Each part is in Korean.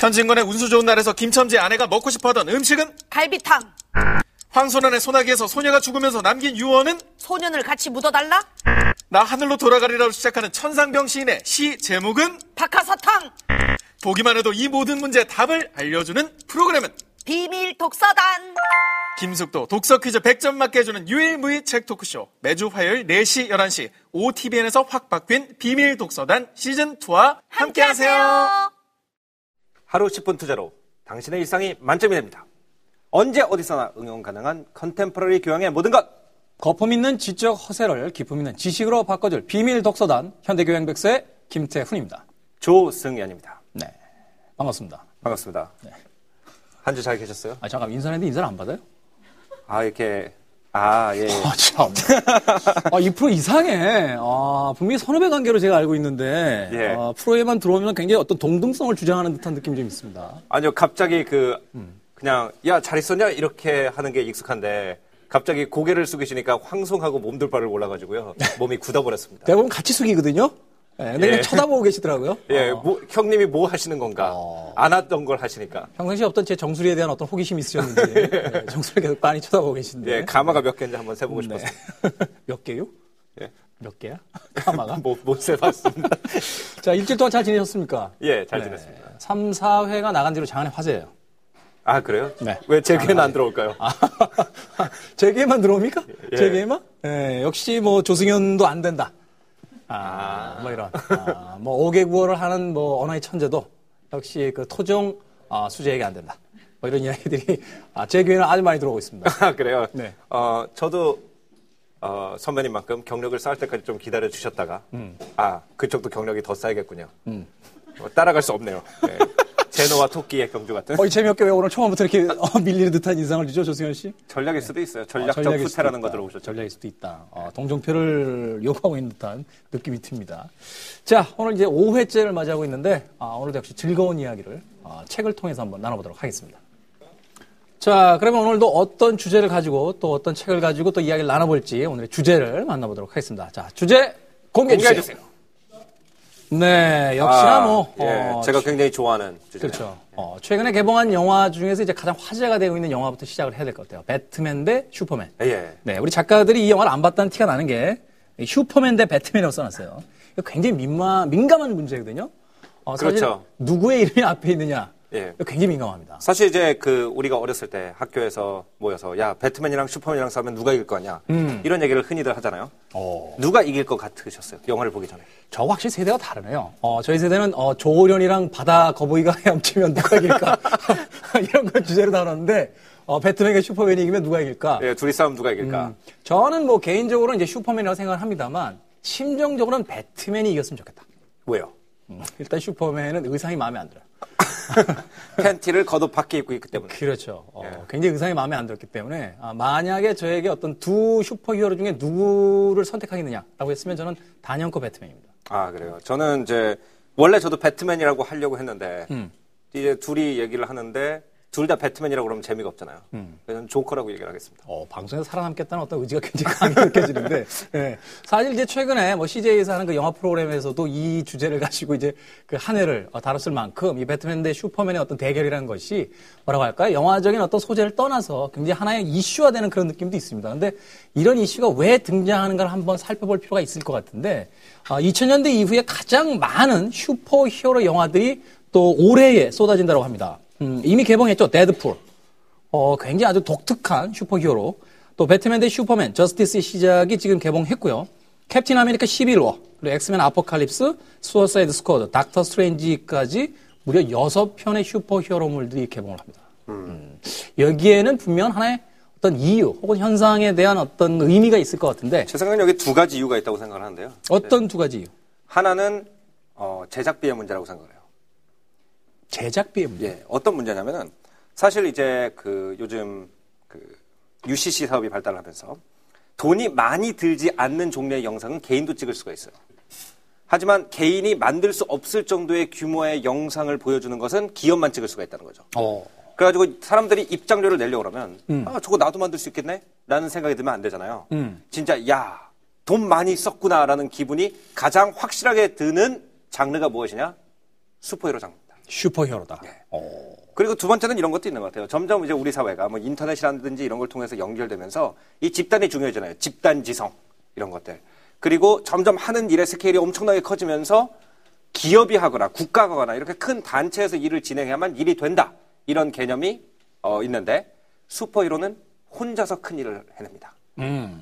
현진건의 운수 좋은 날에서 김첨지 아내가 먹고 싶어하던 음식은 갈비탕. 황소년의 소나기에서 소녀가 죽으면서 남긴 유언은 소년을 같이 묻어달라. 나 하늘로 돌아가리라로 시작하는 천상병 시인의 시 제목은 박하사탕. 보기만 해도 이 모든 문제의 답을 알려주는 프로그램은 비밀 독서단. 김숙도 독서 퀴즈 100점 맞게 해주는 유일무이 책 토크쇼 매주 화요일 4시 11시 OTBN에서 확 바뀐 비밀 독서단 시즌2와 함께하세요. 하루 10분 투자로 당신의 일상이 만점이 됩니다. 언제 어디서나 응용 가능한 컨템퍼러리 교양의 모든 것. 거품 있는 지적 허세를 기품 있는 지식으로 바꿔줄 비밀 독서단 현대교양백서의 김태훈입니다. 조승연입니다. 네. 반갑습니다. 반갑습니다. 한주 잘 계셨어요? 아, 잠깐 인사했는데 인사를 안 받아요? 아, 이렇게, 아, 예. 아, 참. 아, 이 프로 이상해. 아, 분명히 선후배 관계로 제가 알고 있는데, 예. 아, 프로에만 들어오면 굉장히 어떤 동등성을 주장하는 듯한 느낌이 좀 있습니다. 아니요, 갑자기 그, 음. 그냥, 야, 잘 있었냐? 이렇게 하는 게 익숙한데, 갑자기 고개를 숙이시니까 황송하고 몸둘바를 올라가지고요. 몸이 굳어버렸습니다. 대부분 같이 숙이거든요? 네, 근데 예. 그냥 쳐다보고 계시더라고요. 예, 어, 뭐, 형님이 뭐 하시는 건가? 어. 안 왔던 걸 하시니까. 평상시에 없던 제 정수리에 대한 어떤 호기심이 있으셨는지, 네, 정수리 계속 많이 쳐다보고 계신데. 예, 가마가 몇 개인지 한번 세보고 네. 싶었어요. 몇 개요? 예. 몇 개야? 가마가? 못, 못 세봤습니다. 자, 일주일 동안 잘 지내셨습니까? 예, 잘 네. 지냈습니다. 3, 4회가 나간 뒤로 장안의 화제예요. 아, 그래요? 네. 왜 제 귀에는 안 들어올까요? 아, 제게만 들어옵니까? 예. 제게만? 예, 역시 뭐 조승현도 안 된다. 아, 뭐 이런. 아, 뭐 5개 구월을 하는 뭐 언어의 천재도 역시 그 토종 아, 수재에게 안 된다. 뭐 이런 이야기들이 아, 제 귀에는 아주 많이 들어오고 있습니다. 아, 그래요? 네. 어, 저도, 어, 선배님만큼 경력을 쌓을 때까지 좀 기다려 주셨다가, 음. 아, 그쪽도 경력이 더 쌓이겠군요. 어, 따라갈 수 없네요. 네. 제노와 토끼의 경주 같은 거의 재미없게 왜 오늘 초반부터 이렇게 어, 밀리는 듯한 인상을 주죠, 조승현 씨? 전략일 수도 있어요. 어, 전략적 수도 후퇴라는. 거 들어오셨죠. 전략일 수도 있다. 어, 동정표를 요구하고 있는 듯한 느낌이 듭니다. 자, 오늘 이제 5회째를 맞이하고 있는데, 아, 오늘도 역시 즐거운 이야기를 아, 책을 통해서 한번 나눠보도록 하겠습니다. 자, 그러면 오늘도 어떤 주제를 가지고 또 어떤 책을 가지고 또 이야기를 나눠볼지 오늘의 주제를 만나보도록 하겠습니다. 자, 주제 공개해 주세요. 공개해 주세요. 네, 역시나 아, 뭐, 예, 어, 제가 굉장히 좋아하는 주제네요. 그렇죠. 어, 최근에 개봉한 영화 중에서 이제 가장 화제가 되고 있는 영화부터 시작을 해야 될 것 같아요. 배트맨 대 슈퍼맨. 예. 네, 우리 작가들이 이 영화를 안 봤다는 티가 나는 게 슈퍼맨 대 배트맨이라고 써놨어요. 굉장히 민마, 민감한 문제거든요. 어, 그렇죠. 누구의 이름이 앞에 있느냐. 예. 굉장히 민감합니다. 사실 이제 그 우리가 어렸을 때 학교에서 모여서 야 배트맨이랑 슈퍼맨이랑 싸우면 누가 이길 거냐 음. 이런 얘기를 흔히들 하잖아요. 어. 누가 이길 것 같으셨어요? 영화를 보기 전에. 저 확실히 세대가 다르네요. 어, 저희 세대는 어, 조오련이랑 바다 거북이가 헤엄치면 누가 이길까 이런 걸 주제로 다뤘는데 어, 배트맨과 슈퍼맨이 이기면 누가 이길까? 예, 둘이 싸우면 누가 이길까? 음, 저는 뭐 개인적으로는 이제 슈퍼맨이라고 생각을 합니다만 심정적으로는 배트맨이 이겼으면 좋겠다. 왜요? 음, 일단 슈퍼맨은 의상이 마음에 안 들어요. 팬티를 겉옷 밖에 입고 있기 때문에. 그렇죠. 어, 예. 굉장히 의상이 마음에 안 들었기 때문에 아, 만약에 저에게 어떤 두 슈퍼히어로 중에 누구를 선택하겠느냐라고 했으면 저는 단연코 배트맨입니다. 아 그래요. 저는 이제 원래 저도 배트맨이라고 하려고 했는데 음. 이제 둘이 얘기를 하는데 둘 다 배트맨이라고 그러면 재미가 없잖아요. 음. 그래서 조커라고 얘기를 하겠습니다. 어, 방송에서 살아남겠다는 어떤 의지가 굉장히 강하게 느껴지는데, 예. 사실 이제 최근에 뭐 CJ에서 하는 그 영화 프로그램에서도 이 주제를 가지고 이제 그 한 해를 어, 다뤘을 만큼 이 배트맨 대 슈퍼맨의 어떤 대결이라는 것이 뭐라고 할까요? 영화적인 어떤 소재를 떠나서 굉장히 하나의 이슈화 되는 그런 느낌도 있습니다. 근데 이런 이슈가 왜 등장하는가를 한번 살펴볼 필요가 있을 것 같은데, 아, 2000년대 이후에 가장 많은 슈퍼 히어로 영화들이 또 올해에 쏟아진다고 합니다. 음, 이미 개봉했죠. 데드풀. 어, 굉장히 아주 독특한 슈퍼히어로. 또 배트맨 대 슈퍼맨, 저스티스의 시작이 지금 개봉했고요. 캡틴 아메리카 시빌 워, 그리고 엑스맨 아포칼립스, 수어사이드 스쿼드, 닥터 스트레인지까지 무려 6편의 슈퍼히어로물들이 개봉을 합니다. 음, 여기에는 분명 하나의 어떤 이유 혹은 현상에 대한 어떤 의미가 있을 것 같은데 제 생각엔 여기 두 가지 이유가 있다고 생각을 하는데요. 어떤 두 가지 이유? 하나는 어, 제작비의 문제라고 생각을 해요. 제작비의 문제. 예, 어떤 문제냐면은 사실 이제 그 요즘 그 UCC 사업이 발달하면서 돈이 많이 들지 않는 종류의 영상은 개인도 찍을 수가 있어요. 하지만 개인이 만들 수 없을 정도의 규모의 영상을 보여주는 것은 기업만 찍을 수가 있다는 거죠. 어. 그래가지고 사람들이 입장료를 내려고 그러면 음. 아 저거 나도 만들 수 있겠네? 라는 생각이 들면 안 되잖아요. 음. 진짜 야 돈 많이 썼구나라는 기분이 가장 확실하게 드는 장르가 무엇이냐? 슈퍼히어로 장르입니다. 슈퍼히어로다. 그리고 두 번째는 이런 것도 있는 것 같아요. 점점 이제 우리 사회가 뭐 인터넷이라든지 이런 걸 통해서 연결되면서 이 집단이 중요해지잖아요. 집단 지성 이런 것들. 그리고 점점 하는 일의 스케일이 엄청나게 커지면서 기업이 하거나 국가가 하거나 이렇게 큰 단체에서 일을 진행해야만 일이 된다. 이런 개념이 어, 있는데 슈퍼히로는 혼자서 큰 일을 해냅니다.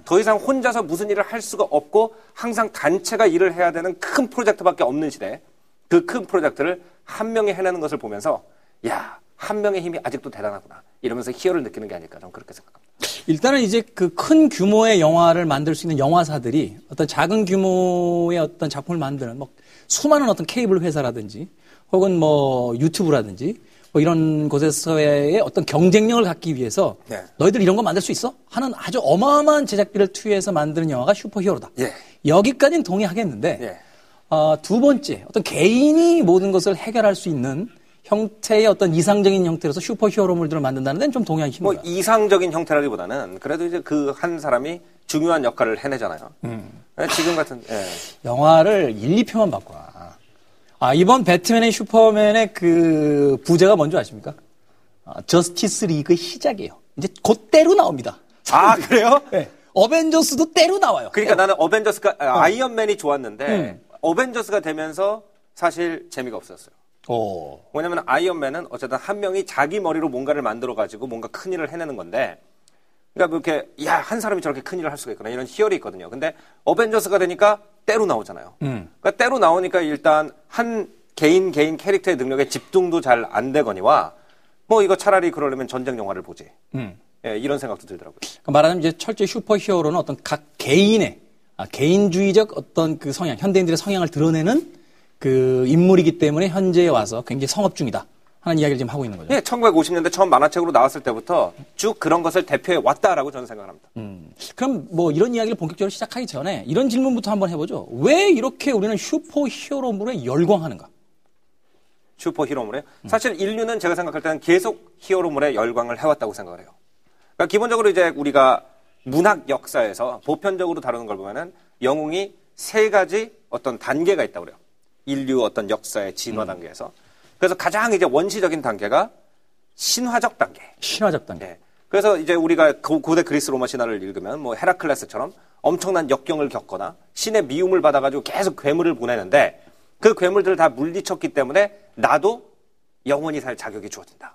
더 이상 혼자서 무슨 일을 할 수가 없고 항상 단체가 일을 해야 되는 큰 프로젝트밖에 없는 시대 그 큰 프로젝트를 한 명이 해내는 것을 보면서 야, 한 명의 힘이 아직도 대단하구나. 이러면서 희열을 느끼는 게 아닐까 저는 그렇게 생각합니다. 일단은 이제 그 큰 규모의 영화를 만들 수 있는 영화사들이 어떤 작은 규모의 어떤 작품을 만드는 뭐 수많은 어떤 케이블 회사라든지 혹은 뭐 유튜브라든지 뭐 이런 곳에서의 어떤 경쟁력을 갖기 위해서 네. 너희들 이런 거 만들 수 있어? 하는 아주 어마어마한 제작비를 투여해서 만드는 영화가 슈퍼히어로다. 예. 여기까지는 동의하겠는데 예. 어, 두 번째 어떤 개인이 모든 것을 해결할 수 있는 형태의 어떤 이상적인 형태로서 슈퍼 히어로물들을 만든다는 데는 좀 동의하기 뭐 힘들어요. 이상적인 형태라기보다는 그래도 이제 그 한 사람이 중요한 역할을 해내잖아요. 예, 지금 같은 예. 영화를 1, 2표만 바꿔. 아, 이번 배트맨의 슈퍼맨의 그 부제가 뭔지 아십니까? 아, 저스티스 리그 시작이에요. 이제 곧 때로 나옵니다. 아 그래요? 네. 어벤져스도 때로 나와요. 그러니까 나는 어벤져스가 아, 아이언맨이 좋았는데 음. 어벤져스가 되면서 사실 재미가 없었어요. 오. 왜냐면 아이언맨은 어쨌든 한 명이 자기 머리로 뭔가를 만들어 가지고 뭔가 큰 일을 해내는 건데 그러니까 뭐 이렇게 야 한 사람이 저렇게 큰 일을 할 수가 있구나 이런 희열이 있거든요. 근데 어벤져스가 되니까 때로 나오잖아요. 음. 그러니까 때로 나오니까 일단 한 개인 개인 캐릭터의 능력에 집중도 잘 안 되거니와 뭐 이거 차라리 그러려면 전쟁 영화를 보지. 음. 예, 이런 생각도 들더라고요. 그러니까 말하자면 이제 철저히 슈퍼 히어로는 어떤 각 개인의 아, 개인주의적 어떤 그 성향, 현대인들의 성향을 드러내는 그 인물이기 때문에 현재에 와서 굉장히 성업 중이다 하는 이야기를 지금 하고 있는 거죠. 예, 1950년대 처음 만화책으로 나왔을 때부터 쭉 그런 것을 대표해 왔다라고 저는 생각을 합니다. 그럼 뭐 이런 이야기를 본격적으로 시작하기 전에 이런 질문부터 한번 해보죠. 왜 이렇게 우리는 슈퍼 히어로물에 열광하는가? 슈퍼 히어로물에 사실 인류는 제가 생각할 때는 계속 히어로물에 열광을 해왔다고 생각을 해요. 그러니까 기본적으로 이제 우리가 문학 역사에서 보편적으로 다루는 걸 보면은 영웅이 세 가지 어떤 단계가 있다고 그래요. 인류 어떤 역사의 진화 단계에서. 그래서 가장 이제 원시적인 단계가 신화적 단계. 신화적 단계. 예. 그래서 이제 우리가 고- 고대 그리스 로마 신화를 읽으면 뭐 헤라클레스처럼 엄청난 역경을 겪거나 신의 미움을 받아가지고 계속 괴물을 보내는데 그 괴물들을 다 물리쳤기 때문에 나도 영원히 살 자격이 주어진다.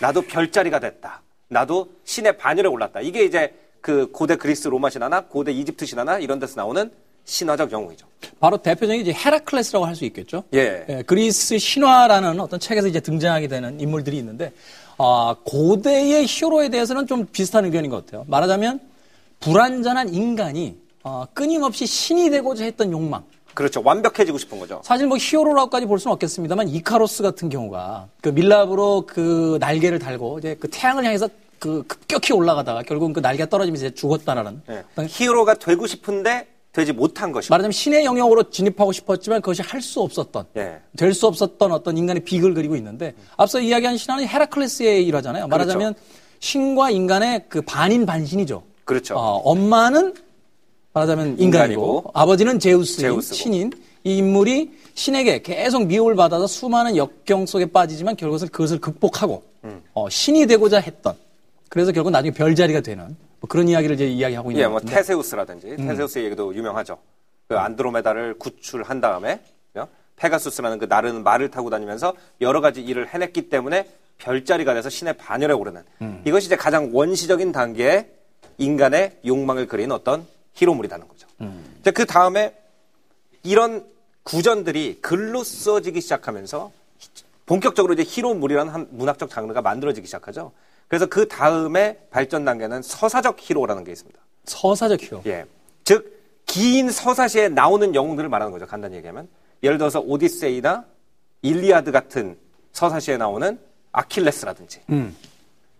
나도 별자리가 됐다. 나도 신의 반열에 올랐다. 이게 이제 그 고대 그리스 로마 신화나 고대 이집트 신화나 이런 데서 나오는 신화적 영웅이죠. 바로 대표적인 이제 헤라클레스라고 할 수 있겠죠. 예. 그리스 신화라는 어떤 책에서 이제 등장하게 되는 인물들이 있는데 아, 고대의 히어로에 대해서는 좀 비슷한 의견인 것 같아요. 말하자면 불완전한 인간이 어, 끊임없이 신이 되고자 했던 욕망. 그렇죠. 완벽해지고 싶은 거죠. 사실 뭐 히어로라고까지 볼 수는 없겠습니다만 이카로스 같은 경우가 그 밀랍으로 그 날개를 달고 이제 그 태양을 향해서 그 급격히 올라가다가 결국은 그 날개가 떨어지면서 이제 죽었다라는 예. 어떤 히어로가 되고 싶은데 되지 못한 것이고. 말하자면 신의 영역으로 진입하고 싶었지만 그것이 할 수 없었던 예. 될수 없었던 어떤 인간의 비극을 그리고 있는데 앞서 이야기한 신화는 헤라클레스의 일화잖아요. 말하자면 신과 인간의 그 반인 반신이죠. 그렇죠. 어, 엄마는 말하자면 인간이고, 인간이고, 아버지는 제우스인 제우스고. 신인 이 인물이 신에게 계속 미움을 받아서 수많은 역경 속에 빠지지만 결국 그것을 극복하고 음. 어, 신이 되고자 했던 그래서 결국 나중에 별자리가 되는 뭐 그런 이야기를 이제 이야기하고 있는 예, 것뭐 테세우스라든지 테세우스의 얘기도 유명하죠. 그 안드로메다를 구출한 다음에 어? 페가수스라는 그 나르는 말을 타고 다니면서 여러 가지 일을 해냈기 때문에 별자리가 돼서 신의 반열에 오르는 이것이 이제 가장 원시적인 단계의 인간의 욕망을 그린 어떤 히로물이라는 거죠. 이제 그 다음에 이런 구전들이 글로 써지기 시작하면서 본격적으로 이제 히로물이라는 한 문학적 장르가 만들어지기 시작하죠. 그래서 그 다음에 발전 단계는 서사적 히로라는 게 있습니다. 서사적 히어로. 예. 즉, 긴 서사시에 나오는 영웅들을 말하는 거죠. 간단히 얘기하면. 예를 들어서 오디세이나 일리아드 같은 서사시에 나오는 아킬레스라든지. 음.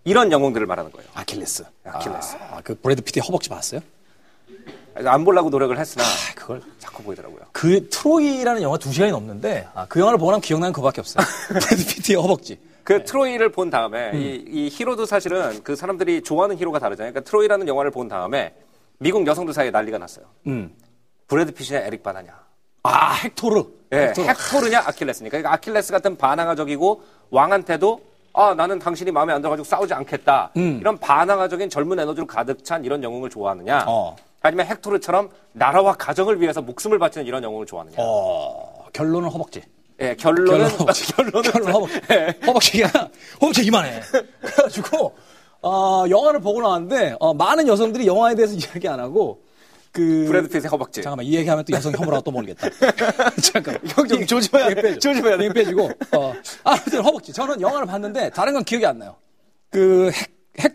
이런 영웅들을 말하는 거예요. 아킬레스. 아킬레스. 아, 그 브래드 피트의 허벅지 봤어요? 안 보려고 노력을 했으나 아, 그걸 자꾸 보이더라고요. 그 트로이라는 영화 두 시간이 넘는데 아, 그 영화를 보고 나면 기억나는 그거밖에 없어요. 브래드 피트의 허벅지. 그 트로이를 본 다음에 이, 이 히어로도 사실은 그 사람들이 좋아하는 히어로가 다르잖아요. 그러니까 트로이라는 영화를 본 다음에 미국 여성들 사이에 난리가 났어요. 음. 브래드 피트냐 에릭 바나냐. 아, 헥토르. 예, 헥토르. 헥토르냐 아킬레스냐. 그러니까 아킬레스 같은 반항아적이고 왕한테도 아 나는 당신이 마음에 안 들어가지고 싸우지 않겠다. 이런 반항아적인 젊은 에너지로 가득 찬 이런 영웅을 좋아하느냐. 어. 아니면 헥토르처럼 나라와 가정을 위해서 목숨을 바치는 이런 영웅을 좋아하느냐. 어, 결론은 허벅지. 예, 결론은 허벅지. 결론은 결론 허벅지. 허벅지가, 허벅지 이만해. 그래가지고, 어, 영화를 보고 나왔는데, 어, 많은 여성들이 영화에 대해서 이야기 안 하고, 그. 브래드 핏의 허벅지. 잠깐만, 이 얘기하면 또 여성 혐오라고 또 모르겠다. 잠깐. 형 좀 조심해야 돼. 조심해야 돼. 빼주고, 어. 아무튼 허벅지. 저는 영화를 봤는데, 다른 건 기억이 안 나요. 그, 헥,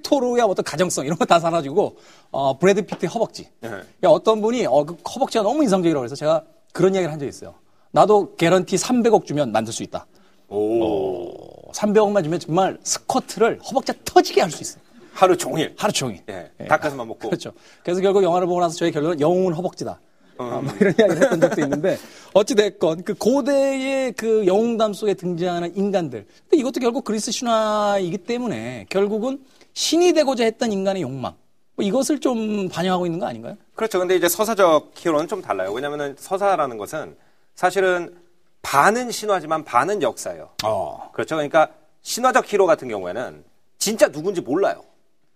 헥토르의 어떤 가정성, 이런 거 다 사라지고, 어, 브래드 피트의 허벅지. 네. 그러니까 어떤 분이, 어, 그 허벅지가 너무 인상적이라고 해서 제가 그런 이야기를 한 적이 있어요. 나도 개런티 300억 주면 만들 수 있다. 오. 300억만 주면 정말 스쿼트를 허벅지 터지게 할 수 있어요. 하루 종일. 하루 종일. 예. 닭가슴만 먹고. 그렇죠. 그래서 결국 영화를 보고 나서 저의 결론은 영웅은 허벅지다. 아, 뭐 이런 이야기를 했던 적도 있는데 어찌됐건 그 고대의 그 영웅담 속에 등장하는 인간들. 근데 이것도 결국 그리스 신화이기 때문에 결국은 신이 되고자 했던 인간의 욕망. 뭐 이것을 좀 반영하고 있는 거 아닌가요? 그렇죠. 근데 이제 서사적 히어로는 좀 달라요. 왜냐면은 서사라는 것은 사실은 반은 신화지만 반은 역사예요. 어. 그렇죠. 그러니까 신화적 히로 같은 경우에는 진짜 누군지 몰라요.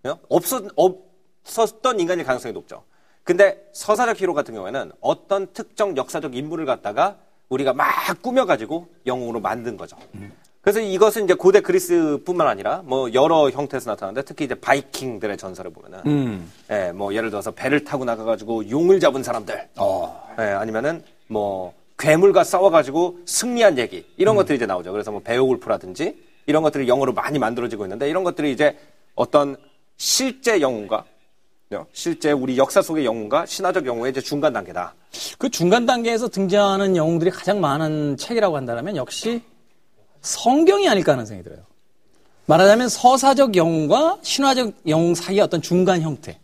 어? 없었, 없었던 인간일 가능성이 높죠. 근데 서사적 히로 같은 경우에는 어떤 특정 역사적 인물을 갖다가 우리가 막 꾸며가지고 영웅으로 만든 거죠. 그래서 이것은 이제 고대 그리스뿐만 아니라 뭐 여러 형태에서 나타나는데 특히 이제 바이킹들의 전설을 보면은 예, 뭐 예를 들어서 배를 타고 나가가지고 용을 잡은 사람들, 어. 예, 아니면은 뭐 괴물과 싸워가지고 승리한 얘기 이런 것들이 이제 나오죠. 그래서 뭐 베오울프라든지 이런 것들이 영어로 많이 만들어지고 있는데 이런 것들이 이제 어떤 실제 영웅과 요, 실제 우리 역사 속의 영웅과 신화적 영웅의 이제 중간 단계다. 그 중간 단계에서 등장하는 영웅들이 가장 많은 책이라고 한다면 역시 성경이 아닐까 하는 생각이 들어요. 말하자면 서사적 영웅과 신화적 영웅 사이의 어떤 중간 형태.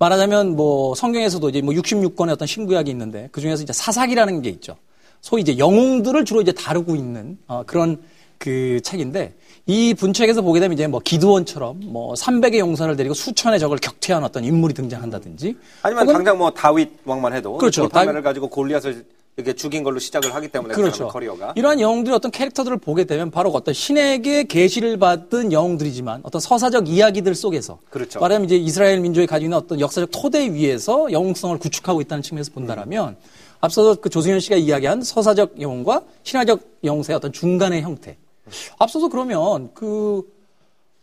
말하자면 뭐 성경에서도 이제 뭐 66권의 어떤 신구약이 있는데 그 중에서 이제 사사기라는 게 있죠. 소위 이제 영웅들을 주로 이제 다루고 있는 어, 그런 그 책인데 이 분책에서 보게 되면 이제 뭐 기드원처럼 뭐 300의 용사를 데리고 수천의 적을 격퇴한 어떤 인물이 등장한다든지 아니면 당장 뭐 다윗 왕만 해도 그렇죠. 돌판매를 가지고 골리앗을 이렇게 죽인 걸로 시작을 하기 때문에 그 그렇죠. 사람의 커리어가 이러한 영웅들의 어떤 캐릭터들을 보게 되면 바로 어떤 신에게 계시를 받은 영웅들이지만 어떤 서사적 이야기들 속에서 그렇죠. 말하자면 이제 이스라엘 민족이 가지고 있는 어떤 역사적 토대 위에서 영웅성을 구축하고 있다는 측면에서 본다라면 앞서서 그 조승현 씨가 이야기한 서사적 영웅과 신화적 영웅의 어떤 중간의 형태. 앞서서 그러면 그,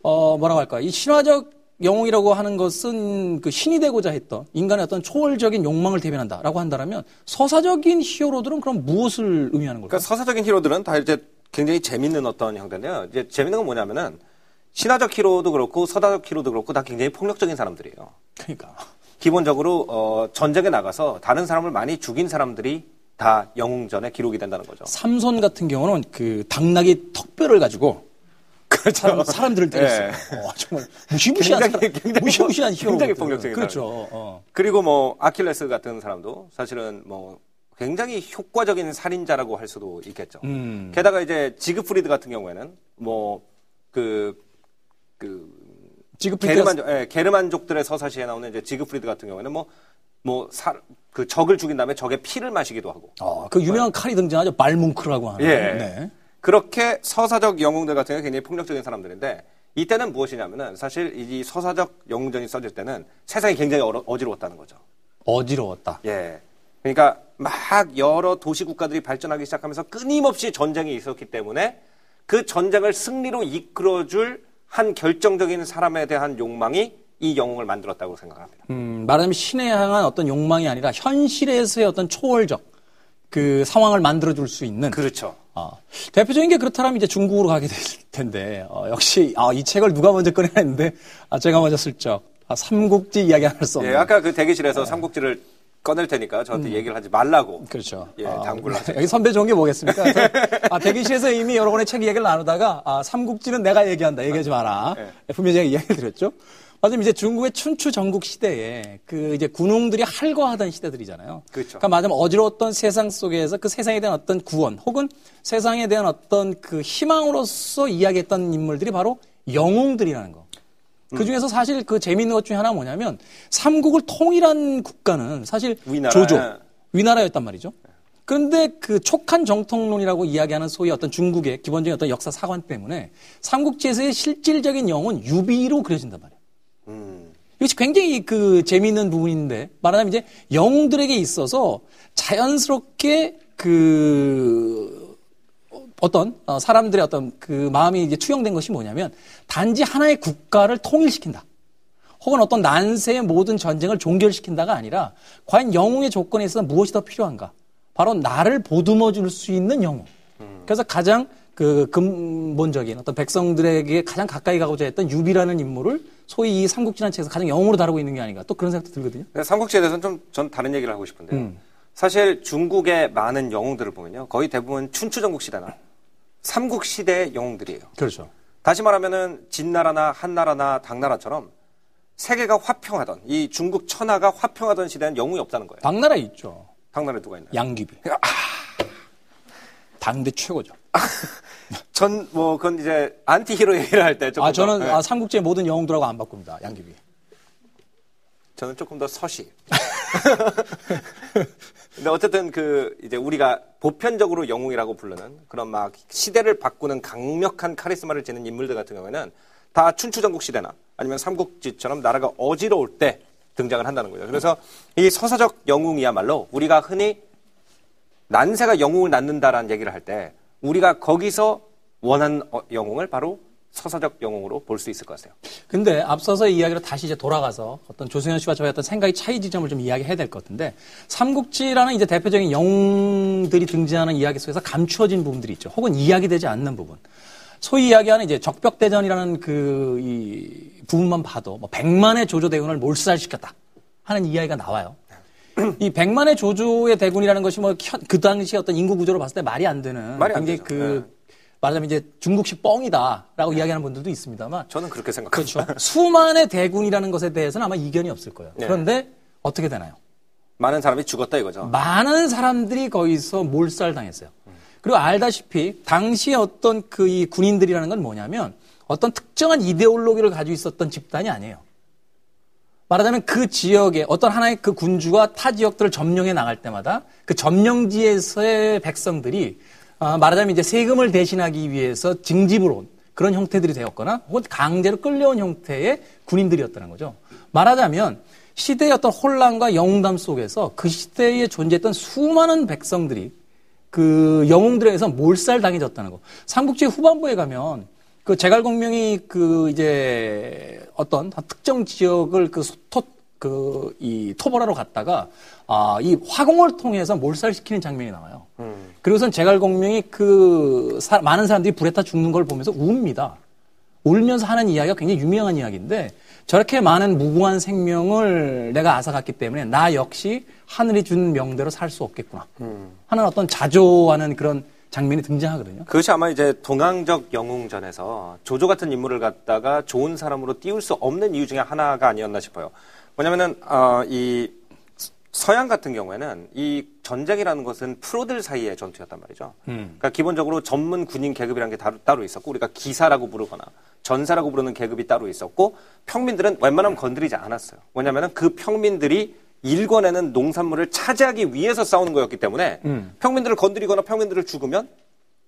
어, 뭐라고 할까. 이 신화적 영웅이라고 하는 것은 그 신이 되고자 했던 인간의 어떤 초월적인 욕망을 대변한다라고 한다면 서사적인 히어로들은 그럼 무엇을 의미하는 걸까요? 그러니까 서사적인 히로들은 다 이제 굉장히 재밌는 어떤 형태인데요. 이제 재밌는 건 뭐냐면은 신화적 히로도 그렇고 서사적 히로도 그렇고 다 굉장히 폭력적인 사람들이에요. 그러니까. 기본적으로 어, 전쟁에 나가서 다른 사람을 많이 죽인 사람들이 다 영웅전에 기록이 된다는 거죠. 삼손 같은 경우는 그 당나귀 턱뼈를 가지고 사람, 사람 들을 때렸어요. 어, 정말 무시무시한 그렇죠. 굉장히- 사람, 굉장히 무시무시한 폭- 히어로. 굉장히 폭력적인 그렇죠. 어. 그리고 뭐 아킬레스 같은 사람도 사실은 뭐 굉장히 효과적인 살인자라고 할 수도 있겠죠. 음. 게다가 이제 지그프리드 같은 경우에는 뭐그그 지그프리드 게르만족, 예, 게르만족들의 서사시에 나오는 이제 지그프리드 같은 경우에는 뭐, 뭐, 사, 그 적을 죽인 다음에 적의 피를 마시기도 하고. 어, 그 유명한 칼이 등장하죠. 말뭉크라고 하는. 예. 네. 그렇게 서사적 영웅들 같은 경우 굉장히 폭력적인 사람들인데 이때는 무엇이냐면은 사실 이 서사적 영웅전이 써질 때는 세상이 굉장히 어려, 어지러웠다는 거죠. 어지러웠다. 예. 그러니까 막 여러 도시 국가들이 발전하기 시작하면서 끊임없이 전쟁이 있었기 때문에 그 전쟁을 승리로 이끌어줄 한 결정적인 사람에 대한 욕망이 이 영웅을 만들었다고 생각합니다. 음, 말하자면 신에 향한 어떤 욕망이 아니라 현실에서의 어떤 초월적 그 상황을 만들어 줄 수 있는. 그렇죠. 아, 대표적인 게 그렇다면 이제 중국으로 가게 될 텐데, 어, 역시, 아, 이 책을 누가 먼저 꺼내야 했는데, 아, 제가 먼저 슬쩍, 아, 삼국지 이야기 할 수 없는. 예, 아까 그 대기실에서 삼국지를 꺼낼 테니까 저한테 얘기를 하지 말라고. 그렇죠. 예, 아, 당부를 하죠. 여기 선배 좋은 게 뭐겠습니까? 저, 아, 대기실에서 이미 여러 권의 책 이야기를 나누다가, 아, 삼국지는 내가 얘기한다. 얘기하지 마라. 예. 분명히 제가 이야기를 드렸죠. 맞으면 이제 중국의 춘추 전국 시대에 그 이제 군웅들이 할거하던 시대들이잖아요. 그렇죠. 그러니까 맞으면 어지러웠던 세상 속에서 그 세상에 대한 어떤 구원 혹은 세상에 대한 어떤 그 희망으로서 이야기했던 인물들이 바로 영웅들이라는 거. 그 중에서 사실 그 재미있는 것 중에 하나 가 뭐냐면 삼국을 통일한 국가는 사실 위나라. 조조, 위나라였단 말이죠. 그런데 그 촉한 정통론이라고 이야기하는 소위 어떤 중국의 기본적인 어떤 역사 사관 때문에 삼국지에서의 실질적인 영웅은 유비로 그려진단 말이에요. 이것이 굉장히 그 재미있는 부분인데 말하자면 이제 영웅들에게 있어서 자연스럽게 그 어떤 어, 사람들의 어떤 그 마음이 이제 투영된 것이 뭐냐면 단지 하나의 국가를 통일시킨다. 혹은 어떤 난세의 모든 전쟁을 종결시킨다가 아니라 과연 영웅의 조건에 있어서 무엇이 더 필요한가? 바로 나를 보듬어 줄 수 있는 영웅. 그래서 가장 그 근본적인 어떤 백성들에게 가장 가까이 가고자 했던 유비라는 인물을 소위 이 삼국지라는 책에서 가장 영웅으로 다루고 있는 게 아닌가 또 그런 생각도 들거든요. 근데 삼국지에 대해서는 좀 전 다른 얘기를 하고 싶은데요. 사실 중국의 많은 영웅들을 보면요. 거의 대부분 춘추전국 시대나 삼국 시대의 영웅들이에요. 그렇죠. 다시 말하면은 진나라나 한나라나 당나라처럼 세계가 화평하던 이 중국 천하가 화평하던 시대는 영웅이 없다는 거예요. 당나라에 있죠. 당나라에 누가 있나요? 양귀비. 당대 최고죠. 전 뭐 그건 이제 안티 히어로 얘기를 할 때 조금 아 저는 더, 네. 아, 삼국지의 모든 영웅들하고 안 바꿉니다. 양귀비. 저는 조금 더 서시. 근데 어쨌든 그 이제 우리가 보편적으로 영웅이라고 부르는 그런 막 시대를 바꾸는 강력한 카리스마를 지닌 인물들 같은 경우에는 다 춘추전국 시대나 아니면 삼국지처럼 나라가 어지러울 때 등장을 한다는 거죠. 그래서 이 서사적 영웅이야말로 우리가 흔히 난세가 영웅을 낳는다라는 얘기를 할 때 우리가 거기서 원하는 어- 영웅을 바로 서사적 영웅으로 볼 수 있을 것 같아요. 근데 앞서서 이야기로 다시 이제 돌아가서 어떤 조승현 씨와 저의 어떤 생각의 차이 지점을 좀 이야기해야 될 것 같은데 삼국지라는 이제 대표적인 영웅들이 등장하는 이야기 속에서 감추어진 부분들이 있죠. 혹은 이야기되지 않는 부분. 소위 이야기하는 이제 적벽대전이라는 그 이 부분만 봐도 뭐 100만의 조조 대군을 몰살시켰다 하는 이야기가 나와요. 이 100만의 조조의 대군이라는 것이 뭐 그 당시 어떤 인구 구조로 봤을 때 말이 안 되는 말이 안 굉장히 되죠. 그 말하자면 이제 중국식 뻥이다라고 이야기하는 분들도 있습니다만 저는 그렇게 생각합니다. 그렇죠. 수만의 대군이라는 것에 대해서는 아마 이견이 없을 거예요. 네. 그런데 어떻게 되나요? 많은 사람이 죽었다 이거죠. 많은 사람들이 거기서 몰살당했어요. 그리고 알다시피 당시에 어떤 그 이 군인들이라는 건 뭐냐면 어떤 특정한 이데올로기를 가지고 있었던 집단이 아니에요. 말하자면 그 지역에 어떤 하나의 그 군주가 타 지역들을 점령해 나갈 때마다 그 점령지에서의 백성들이 아, 말하자면 이제 세금을 대신하기 위해서 징집을 온 그런 형태들이 되었거나 혹은 강제로 끌려온 형태의 군인들이었다는 거죠. 말하자면 시대의 어떤 혼란과 영웅담 속에서 그 시대에 존재했던 수많은 백성들이 그 영웅들에게서 몰살당해졌다는 거. 삼국지 후반부에 가면 그 제갈공명이 그 이제 어떤 특정 지역을 그 토, 그, 이 토벌하러 갔다가, 아, 이 화공을 통해서 몰살시키는 장면이 나와요. 그리고선 제갈공명이 그, 사- 많은 사람들이 불에 타 죽는 걸 보면서 웁니다. 울면서 하는 이야기가 굉장히 유명한 이야기인데, 저렇게 많은 무고한 생명을 내가 앗아갔기 때문에 나 역시 하늘이 준 명대로 살 수 없겠구나. 하는 어떤 자조하는 그런 장면이 등장하거든요. 그것이 아마 이제 동양적 영웅전에서 조조 같은 인물을 갖다가 좋은 사람으로 띄울 수 없는 이유 중에 하나가 아니었나 싶어요. 뭐냐면은 어, 이 서양 같은 경우에는 이 전쟁이라는 것은 프로들 사이의 전투였단 말이죠. 그러니까 기본적으로 전문 군인 계급이라는 게 따로, 따로 있었고 우리가 기사라고 부르거나 전사라고 부르는 계급이 따로 있었고 평민들은 웬만하면 건드리지 않았어요. 뭐냐면은 그 평민들이 일궈내는 농산물을 차지하기 위해서 싸우는 거였기 때문에 평민들을 건드리거나 평민들을 죽으면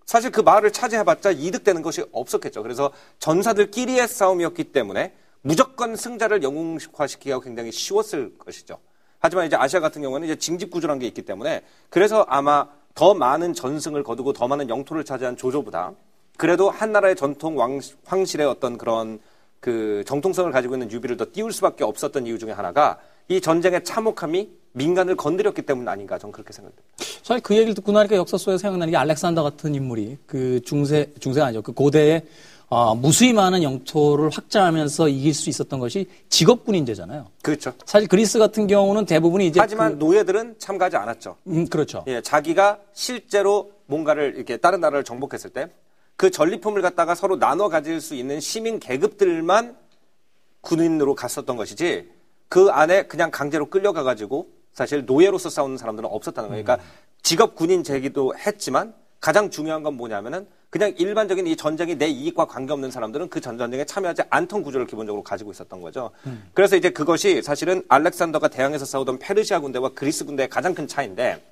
사실 그 마을을 차지해봤자 이득되는 것이 없었겠죠. 그래서 전사들끼리의 싸움이었기 때문에 무조건 승자를 영웅화시키기가 굉장히 쉬웠을 것이죠. 하지만 이제 아시아 같은 경우는 이제 징집 구조라는 게 있기 때문에 그래서 아마 더 많은 전승을 거두고 더 많은 영토를 차지한 조조보다 그래도 한 나라의 전통 왕, 황실의 어떤 그런 그 정통성을 가지고 있는 유비를 더 띄울 수밖에 없었던 이유 중에 하나가 이 전쟁의 참혹함이 민간을 건드렸기 때문 아닌가 저는 그렇게 생각합니다. 사실 그 얘기를 듣고 나니까 역사 속에서 생각나는 게 알렉산더 같은 인물이 그 중세, 중세가 아니죠. 그 고대에 어, 무수히 많은 영토를 확장하면서 이길 수 있었던 것이 직업군 인제잖아요. 그렇죠. 사실 그리스 같은 경우는 대부분이 이제 하지만 노예들은 참가하지 않았죠. 그, 음, 그렇죠. 예, 자기가 실제로 뭔가를 이렇게 다른 나라를 정복했을 때 그 전리품을 갖다가 서로 나눠 가질 수 있는 시민 계급들만 군인으로 갔었던 것이지 그 안에 그냥 강제로 끌려가 가지고 사실 노예로서 싸우는 사람들은 없었다는 거예요. 그러니까 직업 군인 제기도 했지만 가장 중요한 건 뭐냐면은 그냥 일반적인 이 전쟁이 내 이익과 관계없는 사람들은 그 전 전쟁에 참여하지 않던 구조를 기본적으로 가지고 있었던 거죠. 그래서 이제 그것이 사실은 알렉산더가 대항해서 싸우던 페르시아 군대와 그리스 군대의 가장 큰 차이인데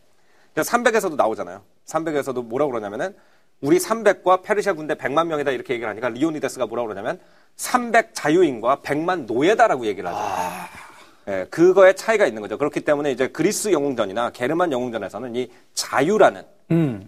300에서도 나오잖아요. 300에서도 뭐라고 그러냐면은 우리 300과 페르시아 군대 100만 명이다 이렇게 얘기를 하니까 리오니데스가 뭐라고 그러냐면 300 자유인과 100만 노예다라고 얘기를 하죠. 예, 그거에 차이가 있는 거죠. 그렇기 때문에 이제 그리스 영웅전이나 게르만 영웅전에서는 이 자유라는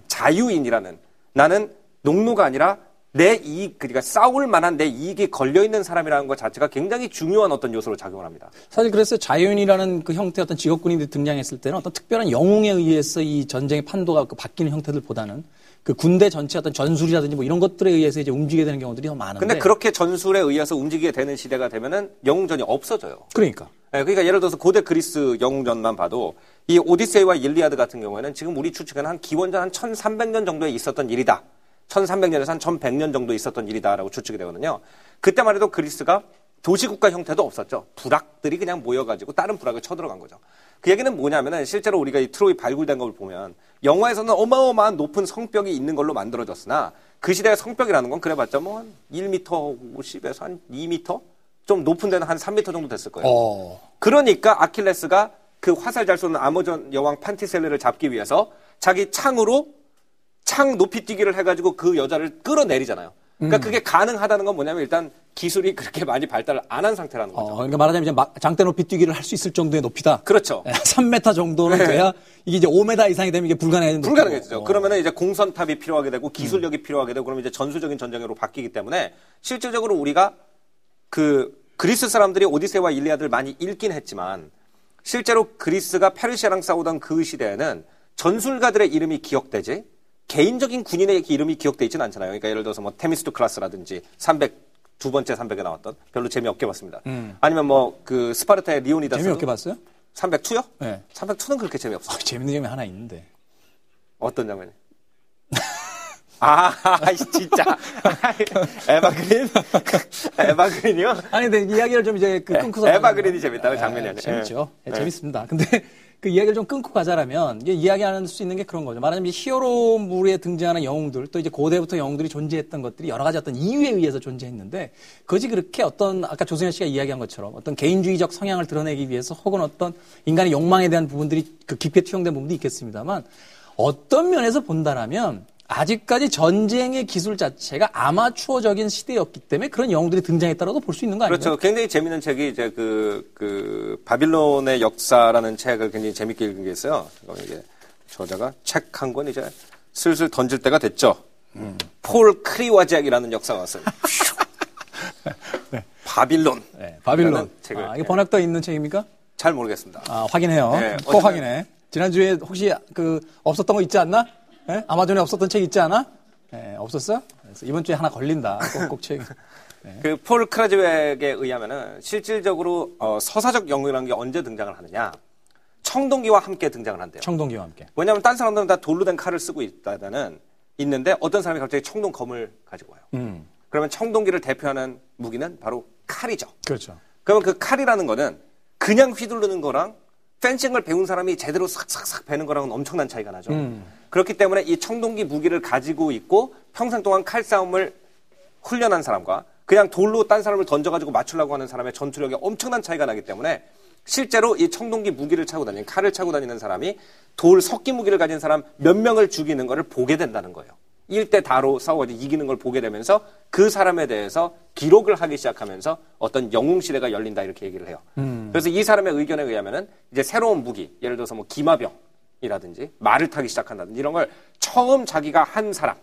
자유인이라는 나는 농노가 아니라 내 이익, 그러니까 싸울 만한 내 이익이 걸려 있는 사람이라는 것 자체가 굉장히 중요한 어떤 요소로 작용을 합니다. 사실 그래서 자연이라는 그 형태 어떤 직업군인들이 등장했을 때는 어떤 특별한 영웅에 의해서 이 전쟁의 판도가 그 바뀌는 형태들보다는 그 군대 전체 어떤 전술이라든지 뭐 이런 것들에 의해서 이제 움직이게 되는 경우들이 더 많은데. 근데 그렇게 전술에 의해서 움직이게 되는 시대가 되면은 영웅전이 없어져요. 그러니까. 예, 그러니까 예를 들어서 고대 그리스 영웅전만 봐도 이 오디세이와 일리아드 같은 경우에는 지금 우리 추측은 한 기원전 한 1300년 정도에 있었던 일이다. 1300년에서 한 1100년 정도 있었던 일이다라고 추측이 되거든요. 그때만 해도 그리스가 도시국가 형태도 없었죠. 부락들이 그냥 모여가지고 다른 부락을 쳐들어간 거죠. 그 얘기는 뭐냐면은 실제로 우리가 이 트로이 발굴된 걸 보면 영화에서는 어마어마한 높은 성벽이 있는 걸로 만들어졌으나 그 시대의 성벽이라는 건 그래봤자 뭐 한 1m 50에서 한 2m? 좀 높은 데는 한 3m 정도 됐을 거예요. 어. 그러니까 아킬레스가 그 화살 잘 쏘는 아모전 여왕 판티셀레를 잡기 위해서 자기 창으로 창 높이 뛰기를 해가지고 그 여자를 끌어내리잖아요. 그러니까 음. 그게 가능하다는 건 뭐냐면 일단 기술이 그렇게 많이 발달을 안 한 상태라는 어, 거죠. 그러니까 말하자면 이제 막- 장대 높이 뛰기를 할 수 있을 정도의 높이다. 그렇죠. 3m 정도는 네. 돼야 이게 이제 5m 이상이 되면 이게 불가능해지는 불가능해지죠. 어. 그러면은 이제 공선탑이 필요하게 되고 기술력이 필요하게 되고 그러면 이제 전술적인 전쟁으로 바뀌기 때문에 실질적으로 우리가 그 그리스 사람들이 오디세이와 일리아드를 많이 읽긴 했지만 실제로 그리스가 페르시아랑 싸우던 그 시대에는 전술가들의 이름이 기억되지 개인적인 군인의 이름이 기억돼 있지는 않잖아요. 그러니까 예를 들어서 뭐 테미스토클레스라든지 300 두 번째 300에 나왔던 별로 재미없게 봤습니다. 아니면 뭐 그 스파르타의 레오니다스 음. 재미없게 봤어요? 300 2요? 네. 300 2는 그렇게 재미없어요. 어, 재밌는 점이 하나 있는데. 어떤 장면이? 아, 진짜. 에바 그린? 에바 그린이요? 아니, 근데 이야기를 좀 이제 그 끊고서. 가자면- 에바 그린이 재밌다는 장면이 예, 아니에요. 재밌죠. 예, 예. 재밌습니다. 근데 그 이야기를 좀 끊고 가자라면 이게 이야기할 수 있는 게 그런 거죠. 말하자면 이 히어로물에 등장하는 영웅들 또 이제 고대부터 영웅들이 존재했던 것들이 여러 가지 어떤 이유에 의해서 존재했는데 그것이 그렇게 어떤 아까 조승현 씨가 이야기한 것처럼 어떤 개인주의적 성향을 드러내기 위해서 혹은 어떤 인간의 욕망에 대한 부분들이 그 깊게 투영된 부분도 있겠습니다만 어떤 면에서 본다라면 아직까지 전쟁의 기술 자체가 아마추어적인 시대였기 때문에 그런 영웅들이 등장했다라고 볼 수 있는 거 아니에요? 그렇죠. 굉장히 재밌는 책이 이제 그, 그, 바빌론의 역사라는 책을 굉장히 재밌게 읽은 게 있어요. 이게 저자가 책 한 권 이제 슬슬 던질 때가 됐죠. 폴 크리와잭이라는 역사가가 썼어요. 바빌론. 네, 바빌론. 책을. 아, 이게 번역되어 있는 책입니까? 잘 모르겠습니다. 아, 확인해요. 네, 꼭 확인해. 지난주에 혹시 그 없었던 거 있지 않나? 예? 아마존에 없었던 책 있지 않아? 예, 없었어? 그래서 이번 주에 하나 걸린다. 꼭, 꼭 책. 그 폴 크라즈웩에 의하면은 실질적으로 어, 서사적 영웅이라는 게 언제 등장을 하느냐? 청동기와 함께 등장을 한대요. 청동기와 함께. 왜냐하면 딴 사람들은 다 돌로 된 칼을 쓰고 있다는 있는데 어떤 사람이 갑자기 청동 검을 가지고 와요. 음. 그러면 청동기를 대표하는 무기는 바로 칼이죠. 그렇죠. 그러면 그 칼이라는 거는 그냥 휘두르는 거랑 펜싱을 배운 사람이 제대로 싹싹싹 베는 거랑은 엄청난 차이가 나죠. 음. 그렇기 때문에 이 청동기 무기를 가지고 있고 평생 동안 칼싸움을 훈련한 사람과 그냥 돌로 딴 사람을 던져가지고 맞추려고 하는 사람의 전투력이 엄청난 차이가 나기 때문에 실제로 이 청동기 무기를 차고 다니는 칼을 차고 다니는 사람이 돌 석기 무기를 가진 사람 몇 명을 죽이는 것을 보게 된다는 거예요. 1대 다로 싸워가지고 이기는 걸 보게 되면서 그 사람에 대해서 기록을 하기 시작하면서 어떤 영웅 시대가 열린다 이렇게 얘기를 해요. 그래서 이 사람의 의견에 의하면은 이제 새로운 무기, 예를 들어서 뭐 기마병이라든지 말을 타기 시작한다든지 이런 걸 처음 자기가 한 사람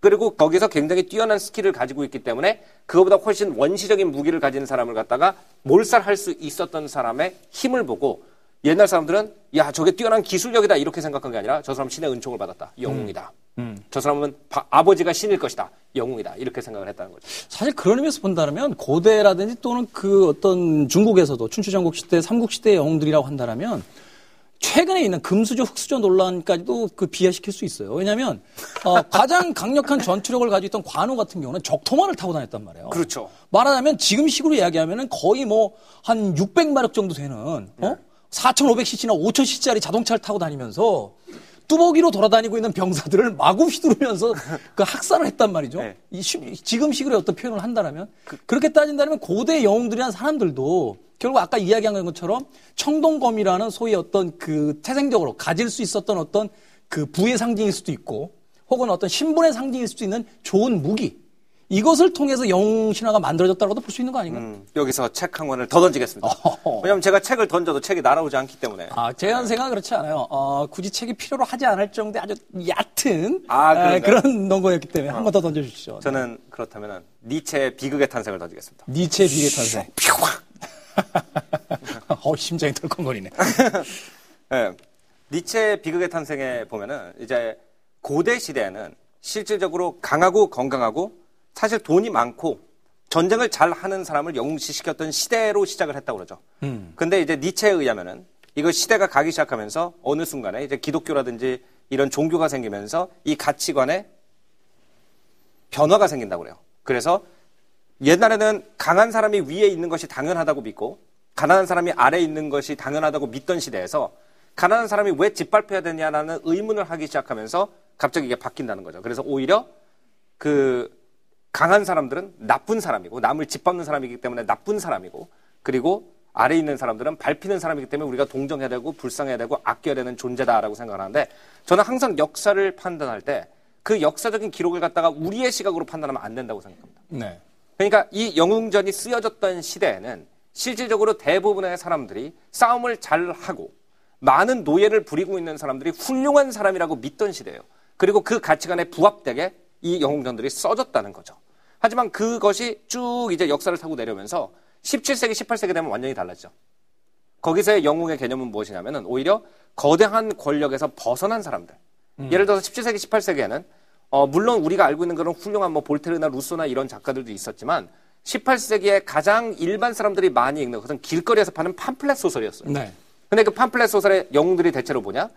그리고 거기서 굉장히 뛰어난 skill을 가지고 있기 때문에 그거보다 훨씬 원시적인 무기를 가진 사람을 갖다가 몰살할 수 있었던 사람의 힘을 보고 옛날 사람들은 야 저게 뛰어난 기술력이다 이렇게 생각한 게 아니라 저 사람 신의 은총을 받았다 영웅이다. 저 사람은 바- 아버지가 신일 것이다 영웅이다 이렇게 생각을 했다는 거죠. 사실 그런 의미에서 본다면 고대라든지 또는 그 어떤 중국에서도 춘추전국 시대, 삼국 시대의 영웅들이라고 한다면 최근에 있는 금수저, 흑수저 논란까지도 그 비하시킬 수 있어요. 왜냐하면 어, 가장 강력한 전투력을 가지고 있던 관우 같은 경우는 적토마를 타고 다녔단 말이에요. 그렇죠. 말하자면 지금식으로 이야기하면은 거의 뭐 한 600마력 정도 되는 어? 4,500cc나 5,000cc짜리 자동차를 타고 다니면서 뚜벅이로 돌아다니고 있는 병사들을 마구 휘두르면서 그 학살을 했단 말이죠. 네. 이 시- 지금 식으로 어떤 표현을 한다면 그, 렇게 따진다면 고대 영웅들이란 사람들도 결국 아까 이야기한 것처럼 청동검이라는 소위 어떤 그 태생적으로 가질 수 있었던 어떤 그 부의 상징일 수도 있고 혹은 어떤 신분의 상징일 수도 있는 좋은 무기 이것을 통해서 영웅 신화가 만들어졌다고도 볼 수 있는 거 아닌가? 음, 여기서 책 한 권을 더 던지겠습니다. 어허허. 왜냐하면 제가 책을 던져도 책이 날아오지 않기 때문에. 아, 제 생각은 그렇지 않아요. 어, 굳이 책이 필요로 하지 않을 정도의 아주 얕은 아, 에, 그런가요? 그런 농구였기 때문에 한번 더 던져주시죠. 저는 그렇다면 니체의 비극의 탄생을 던지겠습니다. 니체의 비계 탄생. 어, 심장이 덜컹거리네. 예. 니체의 비극의 탄생에 보면은 이제 고대 시대에는 실질적으로 강하고 건강하고 사실 돈이 많고 전쟁을 잘 하는 사람을 영웅시 시켰던 시대로 시작을 했다고 그러죠. 근데 이제 니체에 의하면은 이거 시대가 가기 시작하면서 어느 순간에 이제 기독교라든지 이런 종교가 생기면서 이 가치관에 변화가 생긴다고 그래요. 그래서 옛날에는 강한 사람이 위에 있는 것이 당연하다고 믿고 가난한 사람이 아래에 있는 것이 당연하다고 믿던 시대에서 가난한 사람이 왜 짓밟혀야 되냐라는 의문을 하기 시작하면서 갑자기 이게 바뀐다는 거죠. 그래서 오히려 그 강한 사람들은 나쁜 사람이고 남을 짓밟는 사람이기 때문에 나쁜 사람이고 그리고 아래에 있는 사람들은 밟히는 사람이기 때문에 우리가 동정해야 되고 불쌍해야 되고 아껴야 되는 존재다라고 생각하는데 저는 항상 역사를 판단할 때 그 역사적인 기록을 갖다가 우리의 시각으로 판단하면 안 된다고 생각합니다. 네. 그러니까 이 영웅전이 쓰여졌던 시대에는 실질적으로 대부분의 사람들이 싸움을 잘 하고 많은 노예를 부리고 있는 사람들이 훌륭한 사람이라고 믿던 시대예요. 그리고 그 가치관에 부합되게 이 영웅전들이 써졌다는 거죠. 하지만 그것이 쭉 이제 역사를 타고 내려오면서 17세기, 18세기 되면 완전히 달라지죠. 거기서의 영웅의 개념은 무엇이냐면은 오히려 거대한 권력에서 벗어난 사람들. 예를 들어서 17세기, 18세기에는 어, 물론 우리가 알고 있는 그런 훌륭한 뭐 볼테르나 루소나 이런 작가들도 있었지만 18세기에 가장 일반 사람들이 많이 읽는 것은 길거리에서 파는 팜플렛 소설이었어요. 네. 근데 그 팜플렛 소설의 영웅들이 대체로 뭐냐?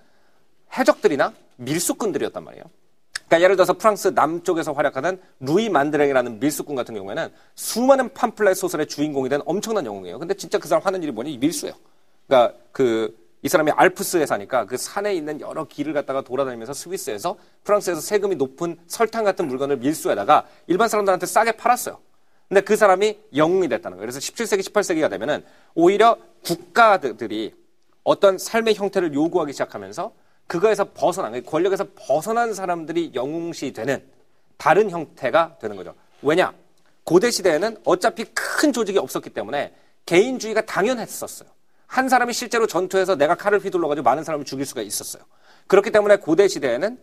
해적들이나 밀수꾼들이었단 말이에요. 그러니까 예를 들어서 프랑스 남쪽에서 활약하는 루이 만드랭이라는 밀수꾼 같은 경우에는 수많은 팜플렛 소설의 주인공이 된 엄청난 영웅이에요. 근데 진짜 그 사람 하는 일이 뭐니? 밀수예요. 그러니까 그 이 사람이 알프스에 사니까 그 산에 있는 여러 길을 갖다가 돌아다니면서 스위스에서 프랑스에서 세금이 높은 설탕 같은 물건을 밀수에다가 일반 사람들한테 싸게 팔았어요. 근데 그 사람이 영웅이 됐다는 거예요. 그래서 17세기, 18세기가 되면은 오히려 국가들이 어떤 삶의 형태를 요구하기 시작하면서 그거에서 벗어난, 권력에서 벗어난 사람들이 영웅시 되는 다른 형태가 되는 거죠. 왜냐? 고대 시대에는 어차피 큰 조직이 없었기 때문에 개인주의가 당연했었어요. 한 사람이 실제로 전투에서 내가 칼을 휘둘러 가지고 많은 사람을 죽일 수가 있었어요. 그렇기 때문에 고대 시대에는